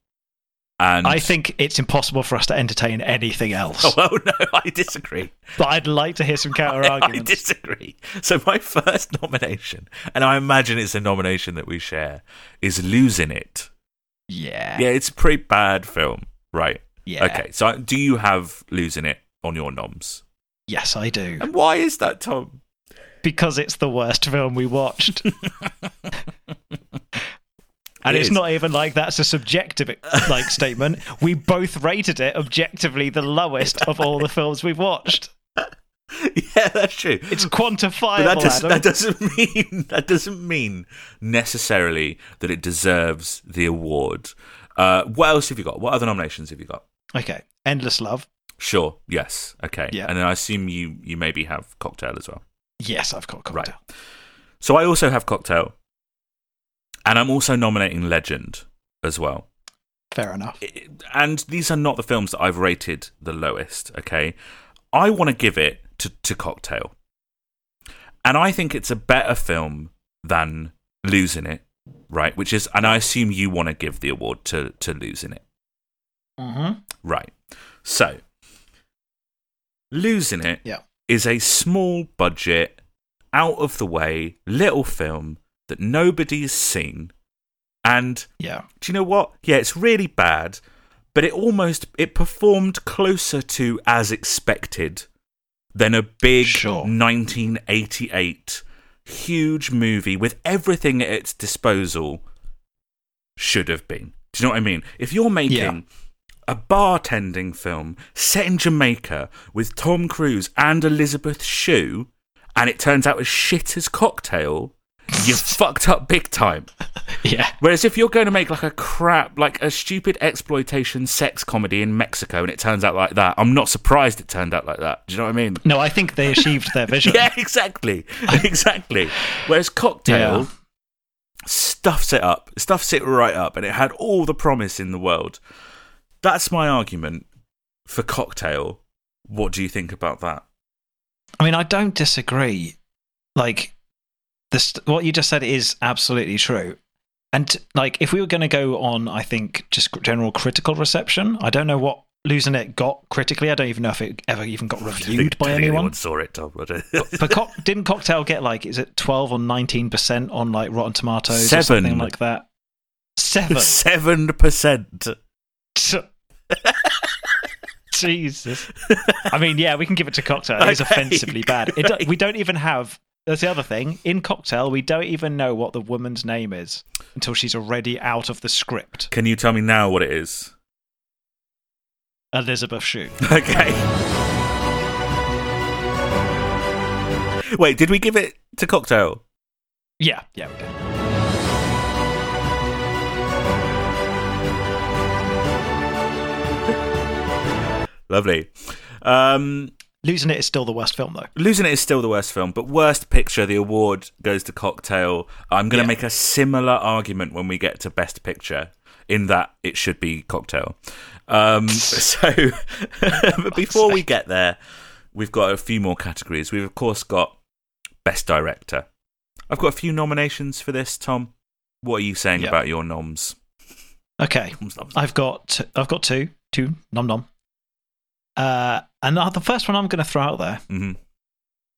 and I think it's impossible for us to entertain anything else. Oh, well, no, I disagree. But I'd like to hear some counter I arguments. disagree. So my first nomination, and I imagine it's a nomination that we share, is Losing It. Yeah. Yeah, it's a pretty bad film, right? Yeah. Okay, so do you have Losing It on your noms? Yes, I do. And why is that, Tom? Because it's the worst film we watched. and It it's is. not even like that's a subjective like statement. We both rated it objectively the lowest of all the films we've watched. yeah, that's true. It's quantifiable. that, does, that doesn't mean that doesn't mean necessarily that it deserves the award. Uh, what else have you got? What other nominations have you got? Okay. Endless Love. Sure. Yes. Okay. Yeah. And then I assume you you maybe have cocktail as well. Yes, I've got Cocktail. Right. So I also have cocktail, and I'm also nominating Legend as well. Fair enough. and these are not the films that I've rated the lowest, okay? I want to give it to, to Cocktail. And I think it's a better film than Losing It right? Which is, and I assume you want to give the award to to losing it, Mm-hmm. right? So, losing it Yeah. Is a small budget, out of the way little film that nobody's seen, and Yeah. do you know what? Yeah, it's really bad, but it almost it performed closer to as expected than a big Sure. 1988 huge movie with everything at its disposal should have been. Do you know what I mean? If you're making Yeah. A bartending film set in Jamaica with Tom Cruise and Elizabeth Shue, and it turns out as shit as Cocktail, you fucked up big time. Yeah. Whereas if you're going to make like a crap, like a stupid exploitation sex comedy in Mexico and it turns out like that, I'm not surprised it turned out like that. Do you know what I mean? No, I think they achieved their vision. Yeah, exactly. exactly. Whereas Cocktail Yeah. stuffs it up, stuffs it right up, and it had all the promise in the world. That's my argument for Cocktail. What do you think about that? I mean, I don't disagree. Like, this, what you just said is absolutely true. And like, if we were going to go on, I think just general critical reception, I don't know what losing it got critically. I don't even know if it ever even got reviewed by Don't think anyone. saw it, Tom. I don't- But co- didn't Cocktail get like, is it twelve or nineteen percent on like Rotten Tomatoes or something like that? Seven. Seven percent. Jesus. I mean, yeah, we can give it to Cocktail. It is Okay. offensively bad. It do- we don't even have. That's the other thing. In Cocktail, we don't even know what the woman's name is until she's already out of the script. Can you tell me now what it is? Elizabeth Shue. Okay. Wait, did we give it to Cocktail? Yeah, yeah, we did. Lovely. Um, Losing it is still the worst film, though. Losing It is still the worst film, but worst picture, the award goes to Cocktail. I'm going to Yeah. make a similar argument when we get to best picture, in that it should be Cocktail. Um, so, but before we get there, we've got a few more categories. We've, of course, got best director. I've got a few nominations for this, Tom. What are you saying Yeah. about your noms? Okay. I've got I've got two, two nom nom. Uh, and the first one I'm going to throw out there Mhm.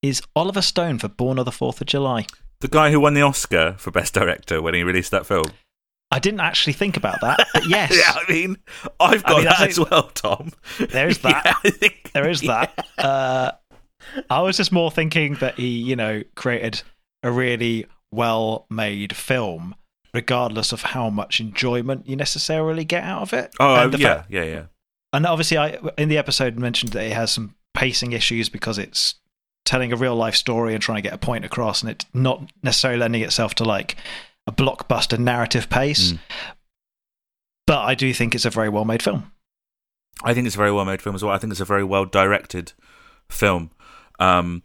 is Oliver Stone for Born of the Fourth of July. The guy who won the Oscar for best director when he released that film. I didn't actually think about that, but yes, Yeah, I mean, I've I got mean, that as well, Tom. There's that. Yeah, I think, there is that. Uh, I was just more thinking that he, you know, created a really well-made film, regardless of how much enjoyment you necessarily get out of it. Oh, yeah, fact- yeah, yeah. And obviously, I in the episode mentioned that it has some pacing issues because it's telling a real life story and trying to get a point across, and it's not necessarily lending itself to like a blockbuster narrative pace. Mm. But I do think it's a very well-made film. I think it's a very well made film as well. I think it's a very well directed film. Um,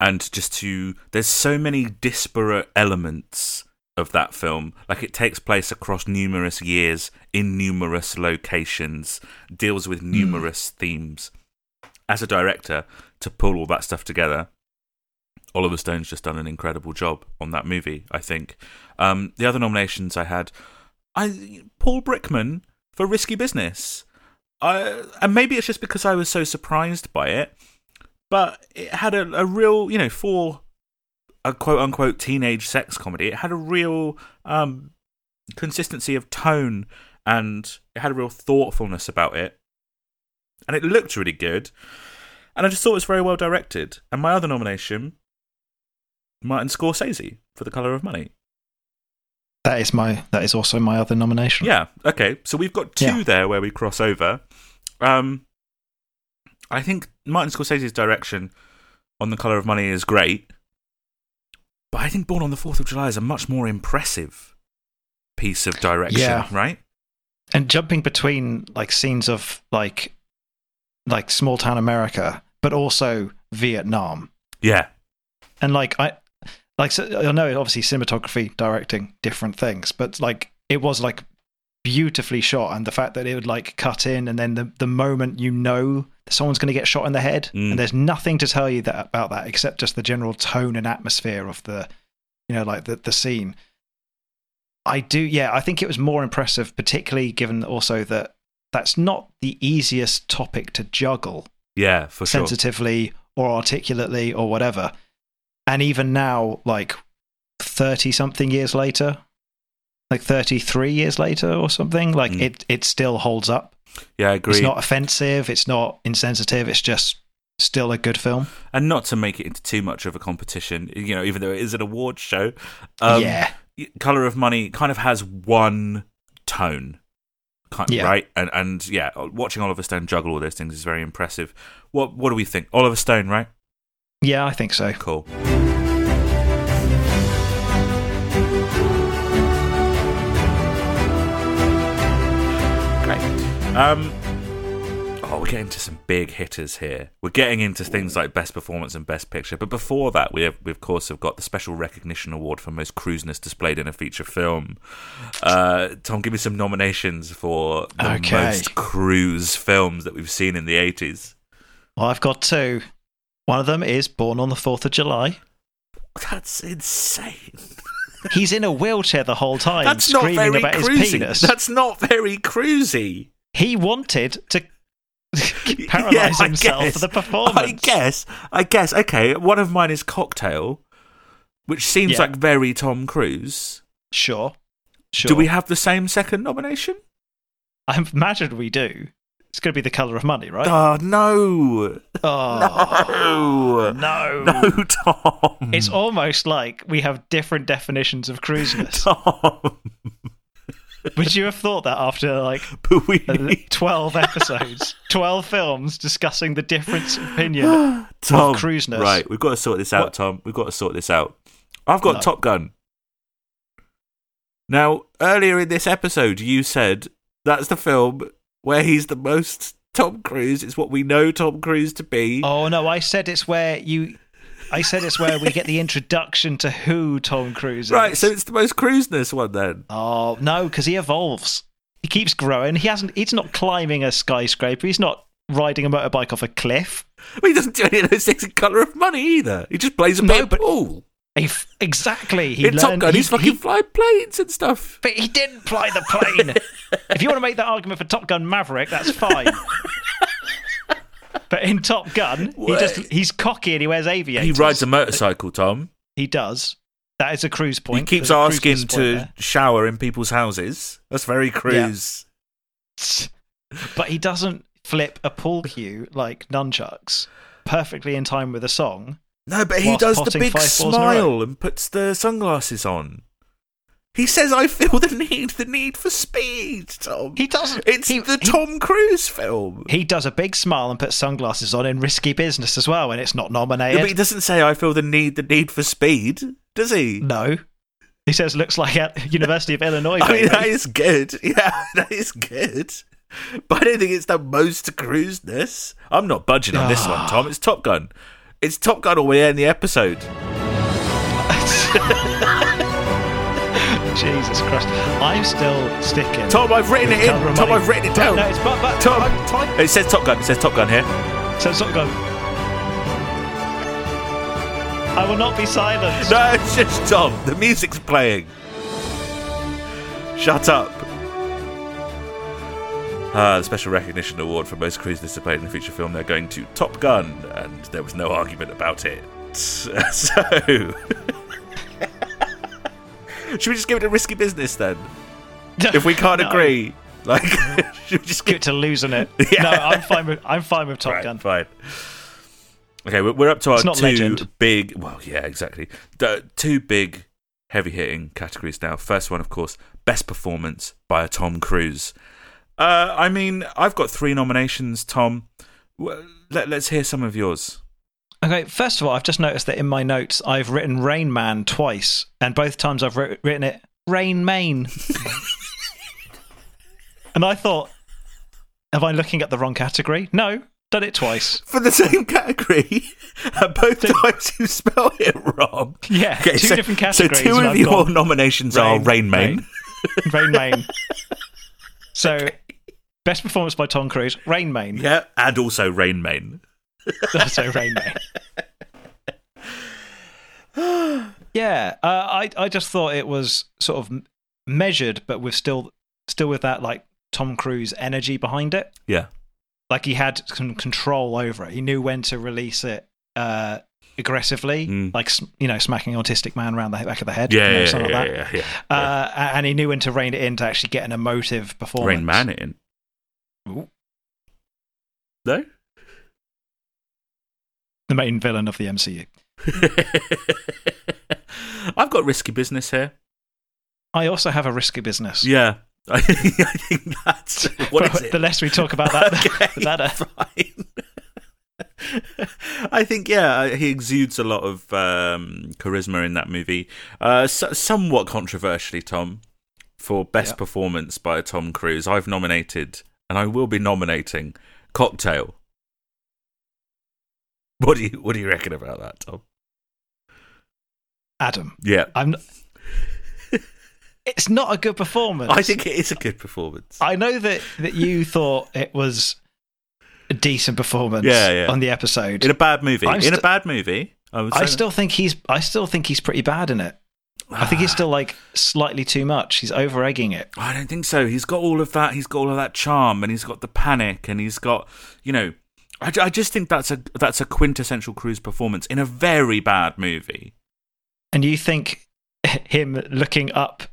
and just to, there's so many disparate elements of that film. Like it takes place across numerous years in numerous locations, deals with numerous themes. As a director, to pull all that stuff together, Oliver Stone's just done an incredible job on that movie. I think. Um, the other nominations I had, I Paul Brickman for Risky Business. I, and maybe it's just because I was so surprised by it, but it had a, a real, you know, for a quote unquote teenage sex comedy, it had a real um, consistency of tone and it had a real thoughtfulness about it. And it looked really good. And I just thought it was very well directed. And my other nomination, Martin Scorsese for The Colour of Money. That is my that is also my other nomination. Yeah. Okay. So we've got two Yeah. there where we cross over. Um, I think Martin Scorsese's direction on The Color of Money is great, but I think Born on the Fourth of July is a much more impressive piece of direction. Yeah. Right. and jumping between like scenes of like like small town America, but also Vietnam, Yeah. and like I like so, I know obviously cinematography, directing, different things, but like it was like beautifully shot, and the fact that it would like cut in, and then the the moment you know someone's going to get shot in the head, Mm. and there's nothing to tell you that about that except just the general tone and atmosphere of the you know like the the scene. I do, yeah. I think it was more impressive, particularly given also that that's not the easiest topic to juggle Yeah, for sure. sensitively or articulately or whatever. And even now, like 30 something years later, like 33 years later or something, like Mm. it, it still holds up. Yeah, I agree. It's not offensive, it's not insensitive, it's just still a good film. and not to make it into too much of a competition, you know, even though it is an awards show. Um, yeah. Color of Money kind of has one tone, kind Yeah. right? And and yeah, watching Oliver Stone juggle all those things is very impressive. What what do we think? Oliver Stone, right? Yeah, I think so. Cool. Um, oh, we're getting to some big hitters here. We're getting into things like best performance and best picture. But before that, we have, we of course have got the special recognition award for most cruiseness displayed in a feature film. Uh, Tom, give me some nominations for the Okay. most cruise films that we've seen in the eighties. Well, I've got two. One of them is Born on the 4th of July. That's insane. He's in a wheelchair the whole time, That's not screaming very about his penis. That's not very cruisy. He wanted to paralyze I himself guess. for the performance. I guess. I guess. Okay, one of mine is Cocktail, which seems Yeah. like very Tom Cruise. Sure. Sure. Do we have the same second nomination? I imagine we do. It's going to be the color of money, right? Oh no! Oh, No! no. No, Tom. It's almost like we have different definitions of cruiseness. Tom. Would you have thought that after like But we need 12 episodes, 12 films discussing the difference of opinion? Tom. cruiseness. Right, we've got to sort this out, What? Tom. We've got to sort this out. I've got No. Top Gun. Now, earlier in this episode, you said that's the film where he's the most Tom Cruise. It's what we know Tom Cruise to be. Oh no, I said it's where you. I said it's where we get the introduction to who Tom Cruise is. right, so it's the most cruiseness one then. Oh no, because he evolves. He keeps growing. He hasn't. He's not climbing a skyscraper. He's not riding a motorbike off a cliff. He doesn't do any of those things in Colour of Money either. He just plays a No, but- pool. He f- exactly. He in Top Gun, he- he's fucking he- flying planes and stuff. but he didn't fly the plane. if you want to make that argument for Top Gun Maverick, that's fine. but in Top Gun, he just he's cocky and he wears aviators. He rides a motorcycle, Tom. He does. That is a cruise point. he keeps There's asking to there. shower in people's houses. That's very cruise. but he doesn't flip a pool cue like nunchucks perfectly in time with a song. No, but he does the big five balls in a row. smile and puts the sunglasses on. He says, "I feel the need, the need for speed." Tom, He doesn't. It's he, the he- Tom Cruise film. He does a big smile and puts sunglasses on in Risky Business as well, and it's not Yeah, nominated. but he doesn't say, "I feel the need, the need for speed," does he? no. He says looks like at University of Illinois. I mean, that is good. Yeah, that is good. But I don't think it's the most cruiseness. I'm not budging on this one, ah. Tom. It's Top Gun. It's Top Gun or we end the episode. Jesus Christ. I'm still sticking. Tom, I've written it in. Tom. I've written it down. No, it's but, but Tom, time. It says Top Gun. It says Top Gun here. So sort Top Gun. I will not be silenced. No, it's just Tom. The music's playing. Shut up. Ah, the Special Recognition Award for Most Cruise Displayed in a Feature Film, they're going to Top Gun, and there was no argument about it. So. Should we just give it a risky business then? If we can't No. agree, like, should we just Give it to losing it. Yeah. No, I'm fine with I'm fine with Top Right, Gun. Fine. Okay, we're, up to our two legend. big. Well, yeah, exactly. The two big, heavy hitting categories now. First one, of course, best performance by a Tom Cruise. Uh, I mean, I've got three nominations. Tom, let, let's hear some of yours. Okay, first of all, I've just noticed that in my notes I've written Rain Man twice, and both times I've writ- written it Rain Main. and I thought, am I looking at the wrong category? No, done it twice. For the same category, and both times you spelled it wrong. Yeah, two so, different so two of I've your nominations are Rain Main. Rain Main. So, best performance by Tom Cruise, Rain Main. Yeah, and also Rain Main. so Rain Man. yeah, uh, I I just thought it was sort of measured, but with still still with that like Tom Cruise energy behind it. Yeah. Like he had some control over it. He knew when to release it uh, aggressively, Mm. like you know, smacking autistic man around the back of the head. Yeah, you know, yeah, something yeah, like yeah, that. yeah, yeah. Uh, a- and he knew when to rein it in to actually get an emotive performance. Rain Man it in. Ooh. No? The main villain of the MCU. I've got risky business here. I also have a risky business. Yeah. I think that's what it? The less we talk about that, Okay, the better. fine. I think yeah, he exudes a lot of um, charisma in that movie. Uh, so, somewhat controversially, Tom, for best Yeah. performance by Tom Cruise, I've nominated, and I will be nominating Cocktail. What do you What do you reckon about that, Tom? Adam, Yeah, I'm. it's not a good performance. I think it is a good performance. I know that that you thought it was a decent performance Yeah, yeah. on the episode. in a bad movie, I'm in a bad movie, I would. I still think he's. I still think he's pretty bad in it. I think he's ah. still like slightly too much. He's over egging it. I don't think so. He's got all of that. He's got all of that charm, and he's got the panic, and he's got, you know, I, I just think that's a that's a quintessential Cruise performance in a very bad movie. And you think him looking up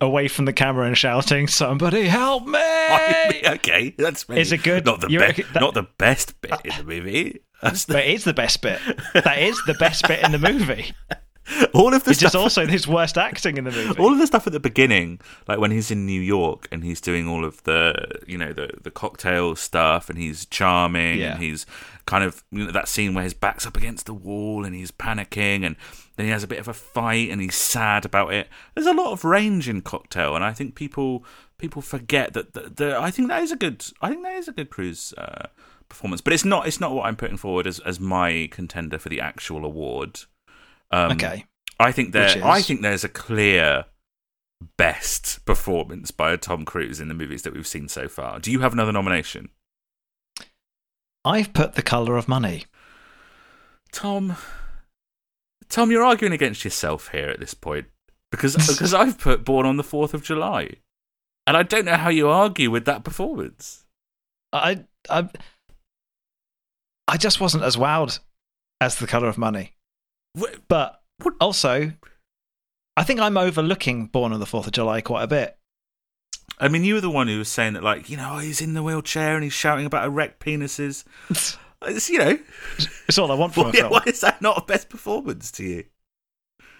away from the camera and shouting, "Somebody help me!" I okay, that's maybe Is it good? Not the best, not the best bit in the movie. That's the, But it is the best bit. That is the best bit in the movie. all of the It's just stuff. also his worst acting in the movie. all of the stuff at the beginning, like when he's in New York and he's doing all of the, you know, the the cocktail stuff, and he's charming, Yeah. and he's kind of you know, that scene where his back's up against the wall and he's panicking, and then he has a bit of a fight and he's sad about it. There's a lot of range in Cocktail, and I think people people forget that. The, the, I think that is a good. I think that is a good cruise. Uh, performance but it's not it's not what i'm putting forward as, as my contender for the actual award um, okay. I think there. I think there's a clear best performance by Tom Cruise in the movies that we've seen so far. Do you have another nomination, I've put the color of money. Tom? Tom, you're arguing against yourself here at this point because because I've put Born on the Fourth of July, and I don't know how you argue with that performance. I I I just wasn't as wowed as the color of money. But also, I think I'm overlooking Born on the Fourth of July quite a bit. I mean, you were the one who was saying that, like, you know, he's in the wheelchair and he's shouting about erect penises. It's, you know, It's all I want from why, a film. why is that not a best performance to you?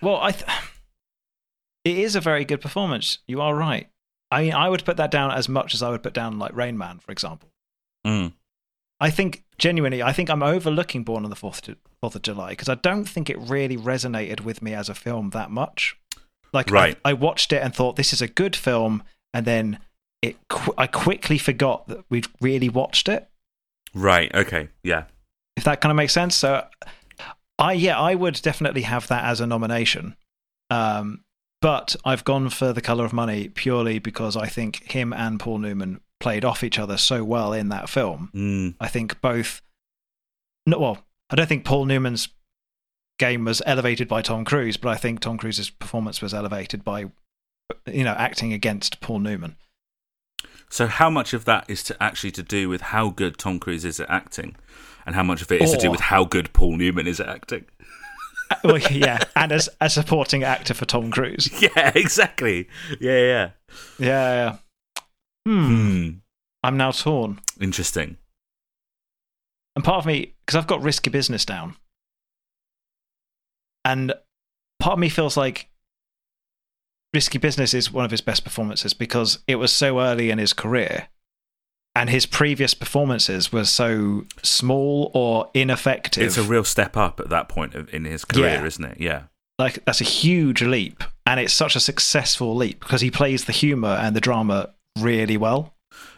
Well, I th- it is a very good performance. You are right. I mean, I would put that down as much as I would put down like Rain Man, for example. Mm. I think genuinely, I think I'm overlooking Born on the Fourth Fourth of July because I don't think it really resonated with me as a film that much. Like, Right. I, I watched it and thought this is a good film, and then it qu- I quickly forgot that we'd really watched it. Right. Okay. Yeah. If that kind of makes sense. So, I yeah, I would definitely have that as a nomination. Um, but I've gone for The Color of Money purely because I think him and Paul Newman played off each other so well in that film. Mm. I think both. No, well, I don't think Paul Newman's game was elevated by Tom Cruise, but I think Tom Cruise's performance was elevated by, you know, acting against Paul Newman. So, how much of that is to actually to do with how good Tom Cruise is at acting, and how much of it is to do with how good Paul Newman is at acting? Uh, well, yeah, and as a supporting actor for Tom Cruise. Yeah, exactly. Yeah, yeah. Yeah. yeah. Hmm. Hmm. I'm now torn. Interesting. And part of me, because I've got risky business down, and part of me feels like risky business is one of his best performances because it was so early in his career, and his previous performances were so small or ineffective. It's a real step up at that point in his career, Yeah. isn't it? Yeah. like that's a huge leap, and it's such a successful leap because he plays the humor and the drama really well.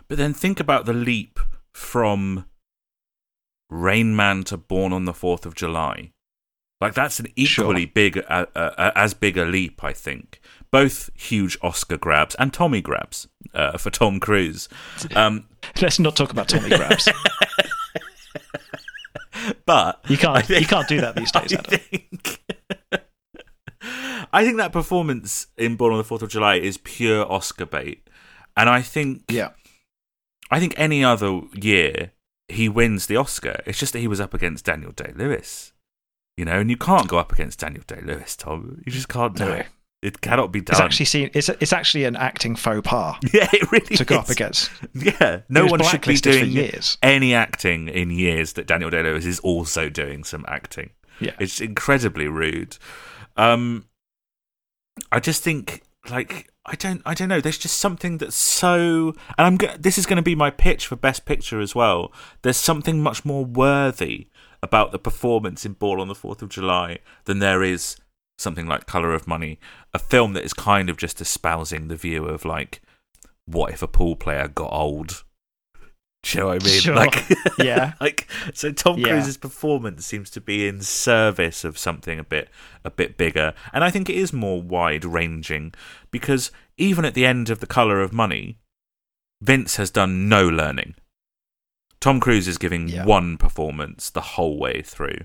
But then think about the leap from Rain Man to Born on the Fourth of July. Like that's an equally big, uh, uh, as big a leap, I think. Both huge Oscar grabs and Tommy grabs uh, for Tom Cruise. Um, Let's not talk about Tommy Grabs. but You can't. Think- you can't do that these days. I Adam. think, I think that performance in Born on the Fourth of July is pure Oscar bait, and I think Yeah. I think any other year he wins the Oscar. It's just that he was up against Daniel Day Lewis, you know, and you can't go up against Daniel Day Lewis, Tom. You just can't do No. it. It cannot be done. It's actually seen. It's it's actually an acting faux pas yeah, it really to go up against. Yeah, no one should be doing years. any acting in years that Daniel Day Lewis is also doing some acting. Yeah. It's incredibly rude. Um, I just think, like, I don't, I don't know. There's just something that's so, and I'm. Go- this is going to be my pitch for Best Picture as well. There's something much more worthy about the performance in Born on the Fourth of July than there is something like Color of Money, a film that is kind of just espousing the view of like, what if a pool player got old? Do you know what I mean? Sure. Like, Yeah. like so Tom Yeah. Cruise's performance seems to be in service of something a bit a bit bigger and I think it is more wide ranging because even at the end of the color of money Vince has done no learning Tom Cruise is giving Yeah. one performance the whole way through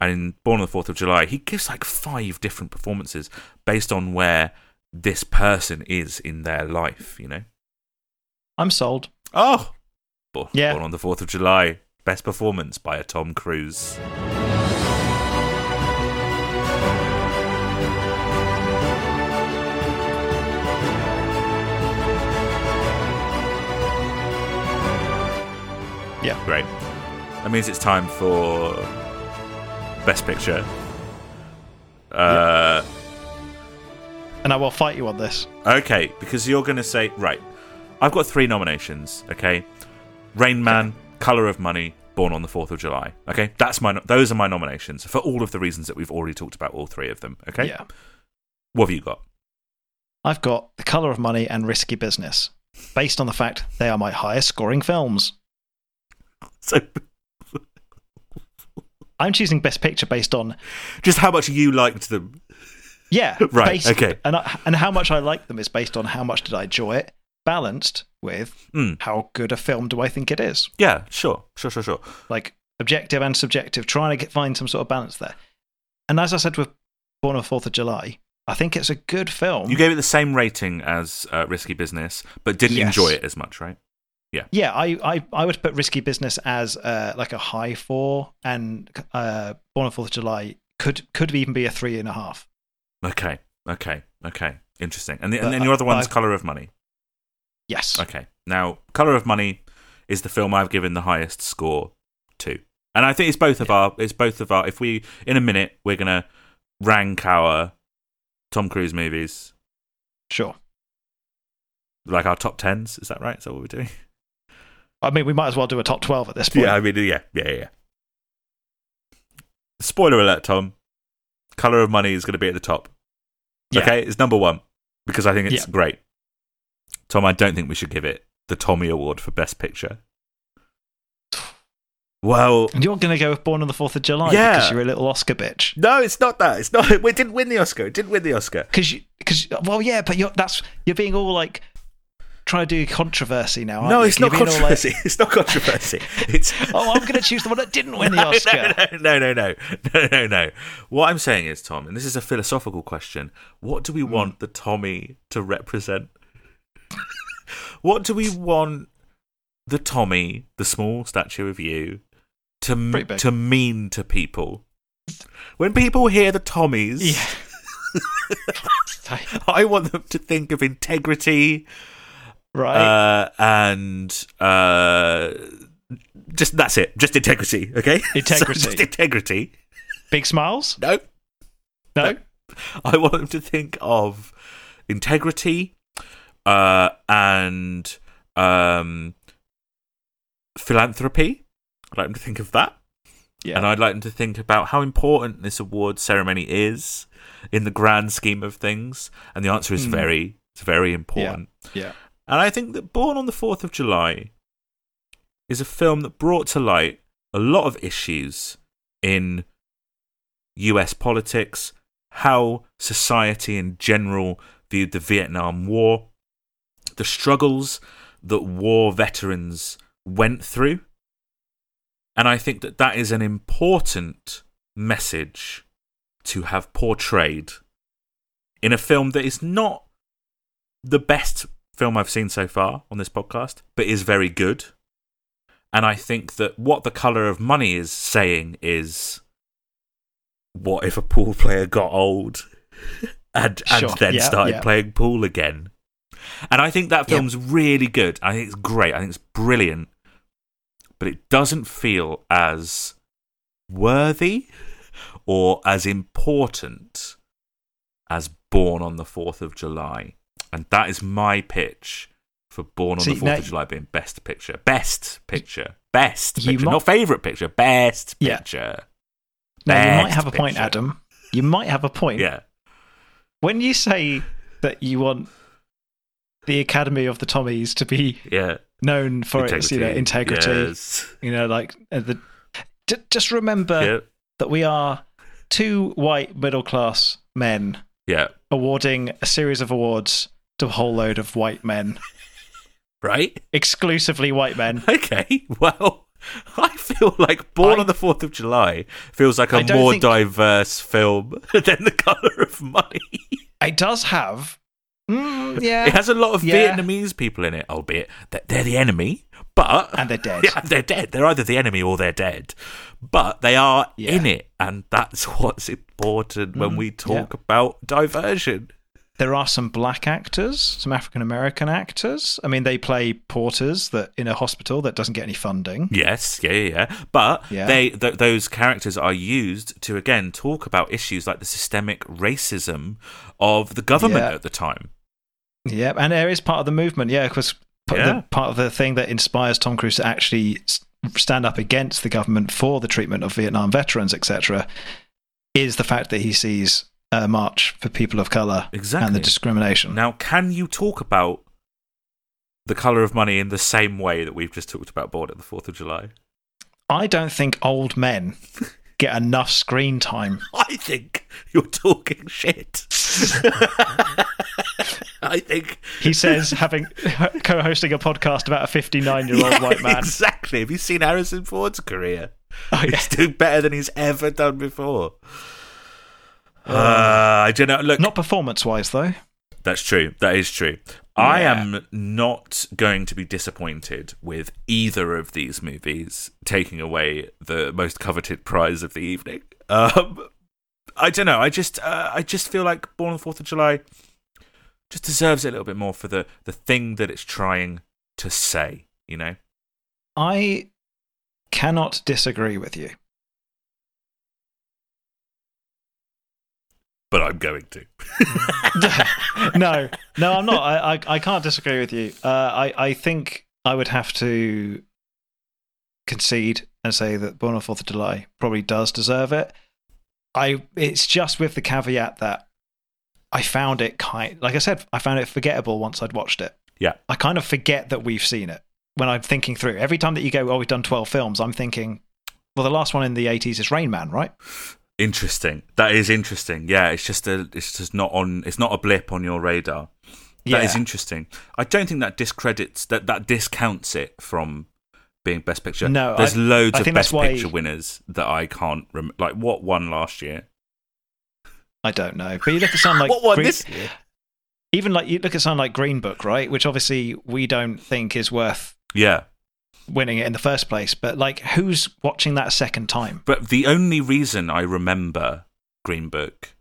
and in Born on the 4th of July he gives like five different performances based on where this person is in their life you know I'm sold. oh Yeah. Born on the 4th of July best performance by a Tom Cruise Yeah. Great. That means it's time for Best Picture. Uh, And I will fight you on this. Okay, because you're going to say, right, I've got three nominations, okay? Rain Man, Color of Money, Born on the 4th of July. Okay? That's my those are my nominations for all of the reasons that we've already talked about all three of them, okay? Yeah. What have you got? I've got The Color of Money and Risky Business, based on the fact they are my highest scoring films. So I'm choosing Best Picture based on just how much you liked them. yeah, Right, based- okay. and I, and how much I like them is based on how much did I enjoy it, balanced with Mm. how good a film do I think it is. Yeah, sure. Sure, sure, sure. Like objective and subjective, trying to get, find some sort of balance there. And as I said with Born on the Fourth of July, I think it's a good film. You gave it the same rating as uh, Risky Business, but didn't Yes. enjoy it as much, right? yeah, Yeah, I, I, I would put Risky Business as uh, like a high four, and uh, Born on the Fourth of July could could even be a three and a half. Okay, okay, okay. Interesting. And, the, and then your I- other one's I've- Color of Money. Yes. Okay. Now, Color of Money is the film I've given the highest score to. And I think it's both of our it's both of our if we in a minute we're going to rank our Tom Cruise movies Sure. like our top 10s, is that right? Is that what we're doing? I mean, we might as well do a top twelve at this point. Yeah, I mean yeah, yeah, yeah. Spoiler alert, Tom. Color of Money is going to be at the top. Yeah. Okay, it's number 1 because I think it's Yeah. great. Tom, I don't think we should give it the Tommy Award for Best Picture. Well, And you're going to go with Born on the Fourth of July Yeah. because you're a little Oscar bitch. No, it's not that. It's not. We didn't win the Oscar. It didn't win the Oscar. Because you, because well, yeah, but you're that's you're being all like trying to do controversy now. Aren't no, it's not all like, controversy. it's not controversy. It's oh, I'm going to choose the one that didn't win the no, Oscar. no, no, no, no, no, no, no. What I'm saying is, Tom, and this is a philosophical question: What do we Hmm. want the Tommy to represent? What do we want the Tommy, the small statue of you, to m- to mean to people? When people hear the Tommies, Yeah. I want them to think of integrity, right. uh, and uh, just that's it. Just integrity, okay? So Integrity. just integrity. Big smiles. No, No. I want them to think of integrity uh, and um, philanthropy. I'd like them to think of that. Yeah. And I'd like them to think about how important this award ceremony is in the grand scheme of things. And the answer is Hmm. very, it's very important. yeah. And I think that Born on the 4th of July is a film that brought to light a lot of issues in US politics, how society in general viewed the Vietnam War, the struggles that war veterans went through. And I think that that is an important message to have portrayed in a film that is not the best film I've seen so far on this podcast, but is very good. And I think that what the color of money is saying is what if a pool player got old and, and Sure. then Yeah, started yeah. playing pool again? And I think that Yeah. film's really good. I think it's great. I think it's brilliant. But it doesn't feel as worthy or as important as Born on the 4th of July. And that is my pitch for Born on See, the 4th now- of July being best picture. Best picture. Best picture. might- Not favourite picture. Best Yeah. picture. Now, you might have a point. Adam. You might have a point. Yeah. When you say that you want the Academy of the Tommies to be Yeah. known for its, you know, integrity, Yes. you know, like uh, the. j- Just remember Yeah. that we are two white middle class men Yeah. awarding a series of awards to a whole load of white men, Right? exclusively white men. Okay. Well, I feel like Born I- on the 4th of July feels like a more think- diverse film than The Colour of Money. It does have, mm, yeah, It has a lot of Yeah. Vietnamese people in it, albeit that they're the enemy, but and they're dead. yeah, they're dead. They're either the enemy or they're dead, but they are Yeah. in it, and that's what's important when Mm, we talk about diversion. There are some black actors, some African American actors. I mean, they play porters that in a hospital that doesn't get any funding. Yes, yeah, yeah, yeah. But they th- those characters are used to again talk about issues like the systemic racism of the government at the time. Yeah, and there is part of the movement. Yeah, because Yeah. part of the thing that inspires Tom Cruise to actually stand up against the government for the treatment of Vietnam veterans, etc., is the fact that he sees a march for people of color Exactly. and the discrimination. Now, can you talk about the color of money in the same way that we've just talked about Born on the Fourth of July? I don't think old men get enough screen time. I think you're talking shit. I think He says, having co-hosting a podcast about a 59-year-old Yeah, white man. Exactly. Have you seen Harrison Ford's career? Oh, yeah. He's doing better than he's ever done before. Uh, I don't know. Look, Not performance-wise, though. That's true. That is true. I am not going to be disappointed with either of these movies taking away the most coveted prize of the evening. Um, I don't know. I just, uh, I just feel like Born on the Fourth of July just deserves it a little bit more for the the thing that it's trying to say. You know. I cannot disagree with you. But I'm going to. no, no, I'm not. I, I, I can't disagree with you. Uh, I, I think I would have to concede and say that Born on Fourth of July probably does deserve it. I, it's just with the caveat that I found it kind, like I said, I found it forgettable once I'd watched it. Yeah. I kind of forget that we've seen it when I'm thinking through. Every time that you go, oh, we've done 12 films, I'm thinking, well, the last one in the 80s is Rain Man, right? Interesting. That is interesting. Yeah, it's just a, it's just not on. It's not a blip on your radar. That is Yeah. interesting. I don't think that discredits that that discounts it from being best picture. No, there's I- loads I of best picture winners that I can't remember. like. What won last year? I don't know. But you look at something like what Green- this year? even like you look at something like Green Book, right? Which obviously we don't think is worth Yeah, winning it in the first place. But like, who's watching that a second time? but the only reason I remember Green Book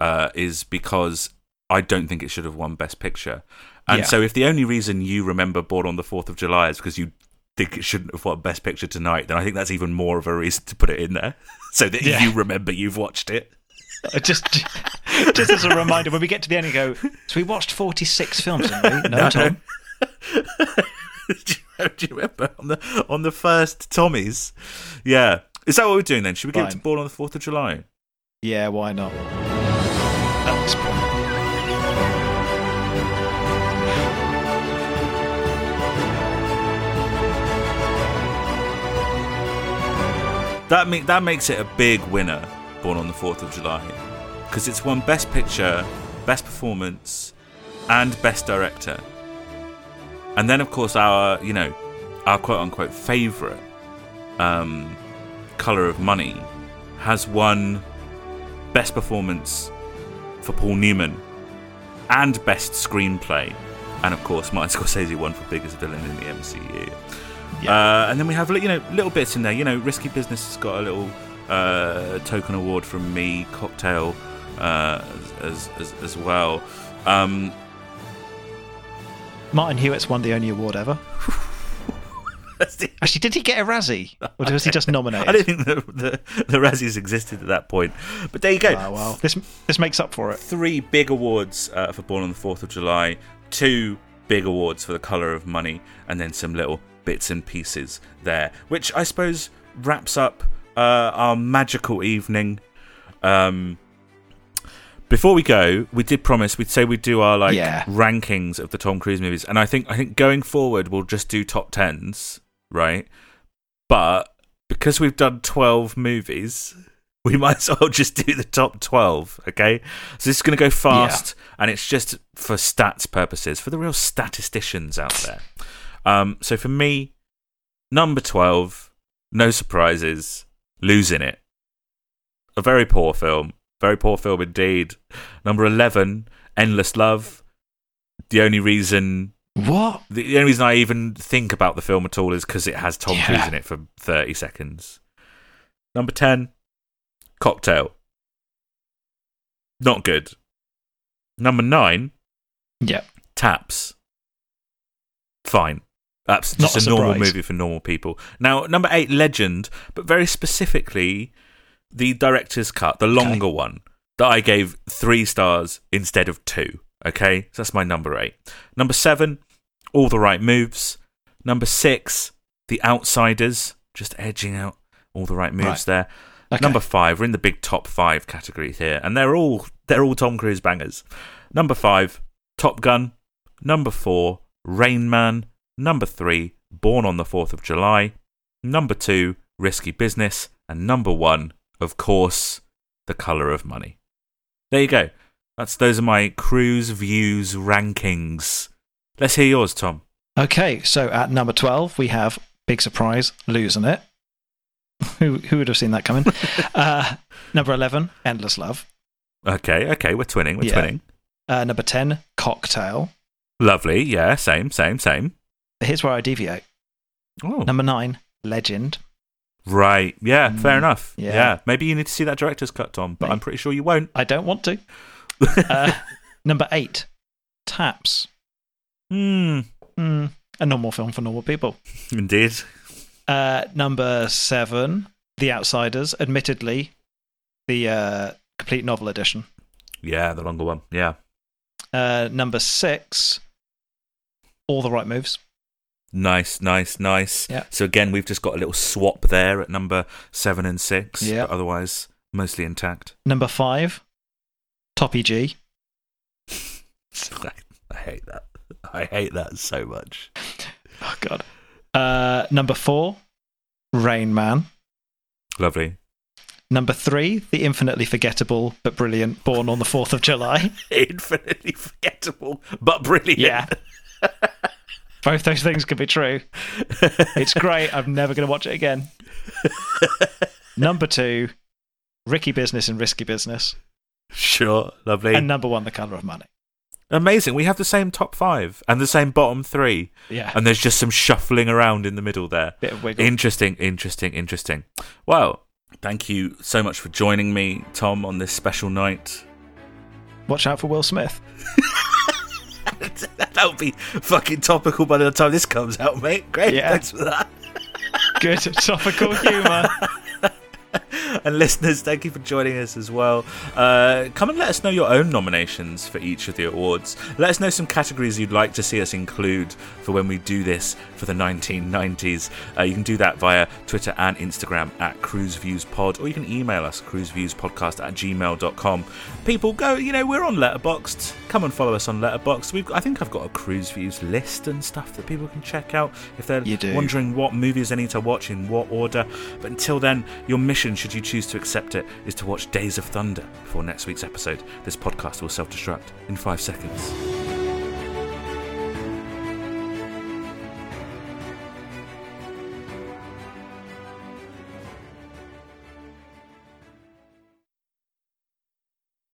uh, is because I don't think it should have won Best Picture. And Yeah. so, if the only reason you remember Born on the Fourth of July is because you think it shouldn't have won Best Picture tonight, then I think that's even more of a reason to put it in there, so that Yeah. you remember you've watched it. Uh, just, just as a reminder, when we get to the end, and go. So we watched forty-six films, didn't we? No, Tom. do, you, do you remember on the on the first Tommies? Yeah. Is that what we're doing then? Should we give it to Fine. Born on the Fourth of July? Yeah, why not? At. That make, that makes it a big winner, Born on the Fourth of July, because it's won Best Picture, Best Performance, and Best Director. And then, of course, our you know our quote unquote favorite, um, Color of Money, has won Best Performance for Paul Newman and Best Screenplay. And of course, Martin Scorsese won for Biggest Villain in the MCU. Yeah. Uh, and then we have you know little bits in there. You know, Risky Business has got a little token award from me, Cocktail, uh, as, as as well. Um, Martin Hewitt's won the only award ever. Actually, did he get a Razzie? Or was he just nominated? I don't think the, the the Razzies existed at that point, but there you go. Oh, well. This, this makes up for it. three big awards uh, for Born on the Fourth of July, two big awards for The Color of Money, and then some little bits and pieces there, which I suppose wraps up uh, our magical evening. Um, before we go, we did promise we'd say we'd do our like Yeah. rankings of the Tom Cruise movies, and I think I think going forward we'll just do top tens, right? But because we've done twelve movies, we might as well just do the top 12 okay so this is going to go fast and it's just for stats purposes for the real statisticians out there um, so for me number 12 no surprises losing it a very poor film very poor film indeed number 11 endless love the only reason What? the the only reason I even think about the film at all is because it has Tom Yeah. Cruise in it for 30 seconds. Number 10, Cocktail. Not good. Number 9, Yeah. Taps. Fine. That's Not a, a normal movie for normal people. Now, number 8, Legend, but very specifically the director's cut, the longer one, that I gave three stars instead of two. Okay, so that's my number eight. Number seven, All the Right Moves. Number six, The Outsiders, just edging out all the right moves Right. there. Okay. Number five, we're in the big top five category here, and they're all they're all Tom Cruise bangers. Number five, Top Gun. Number four, Rain Man. Number three, Born on the Fourth of July. Number two, Risky Business, and number one, of course, The Color of Money. There you go. That's those are my cruise views rankings. Let's hear yours, Tom. Okay, so at number 12, we have Big Surprise, Losing It. who, who would have seen that coming? uh, number 11, Endless Love. Okay, okay, we're twinning, we're Yeah. twinning. Uh, number 10, Cocktail. Lovely, yeah, same, same, same. Here's where I deviate. Oh, Number 9, Legend. right, yeah, fair Mm, enough. yeah. Yeah. maybe you need to see that director's cut, Tom, but Maybe. I'm pretty sure you won't. I don't want to. Uh, number 8, Taps. Hmm, Hmm, a normal film for normal people. indeed. Uh, number 7, The Outsiders. Admittedly, the uh, complete novel edition. Yeah, the longer one. Yeah, Uh, number 6, All the Right Moves. Nice, nice, nice. Yeah. So again, we've just got a little swap there at number seven and six. Yeah. but otherwise mostly intact. Number 5, Toppy G. I hate that. I hate that so much. Oh, God. Uh, number 4, Rain Man. Lovely. Number 3, the infinitely forgettable but brilliant Born on the 4th of July. Infinitely forgettable, but brilliant. Yeah. Both those things could be true. It's great. I'm never going to watch it again. number 2, Ricky Business and Risky Business. Sure, lovely. And number 1, The Colour of Money. Amazing. We have the same top five and the same bottom three. Yeah. And there's just some shuffling around in the middle there. Bit of wiggle. Interesting, interesting, interesting. Well, thank you so much for joining me, Tom, on this special night. Watch out for Will Smith. That'll be fucking topical by the time this comes out, mate. Great. Yeah. Thanks for that. Good topical humour. and listeners, thank you for joining us as well. Uh, come and let us know your own nominations for each of the awards. Let us know some categories you'd like to see us include for when we do this for the 1990s. Uh, you can do that via Twitter and Instagram at Cruise Views Pod, or you can email us cruiseviewspodcast at gmail.com. People, go, you know, we're on Letterboxd. Come and follow us on Letterboxd. We've, I think I've got a Cruise Views list and stuff that people can check out if they're wondering what movies they need to watch in what order. But until then, your mission, should you choose to accept it, is to watch Days of Thunder before next week's episode. This podcast will self destruct in five seconds.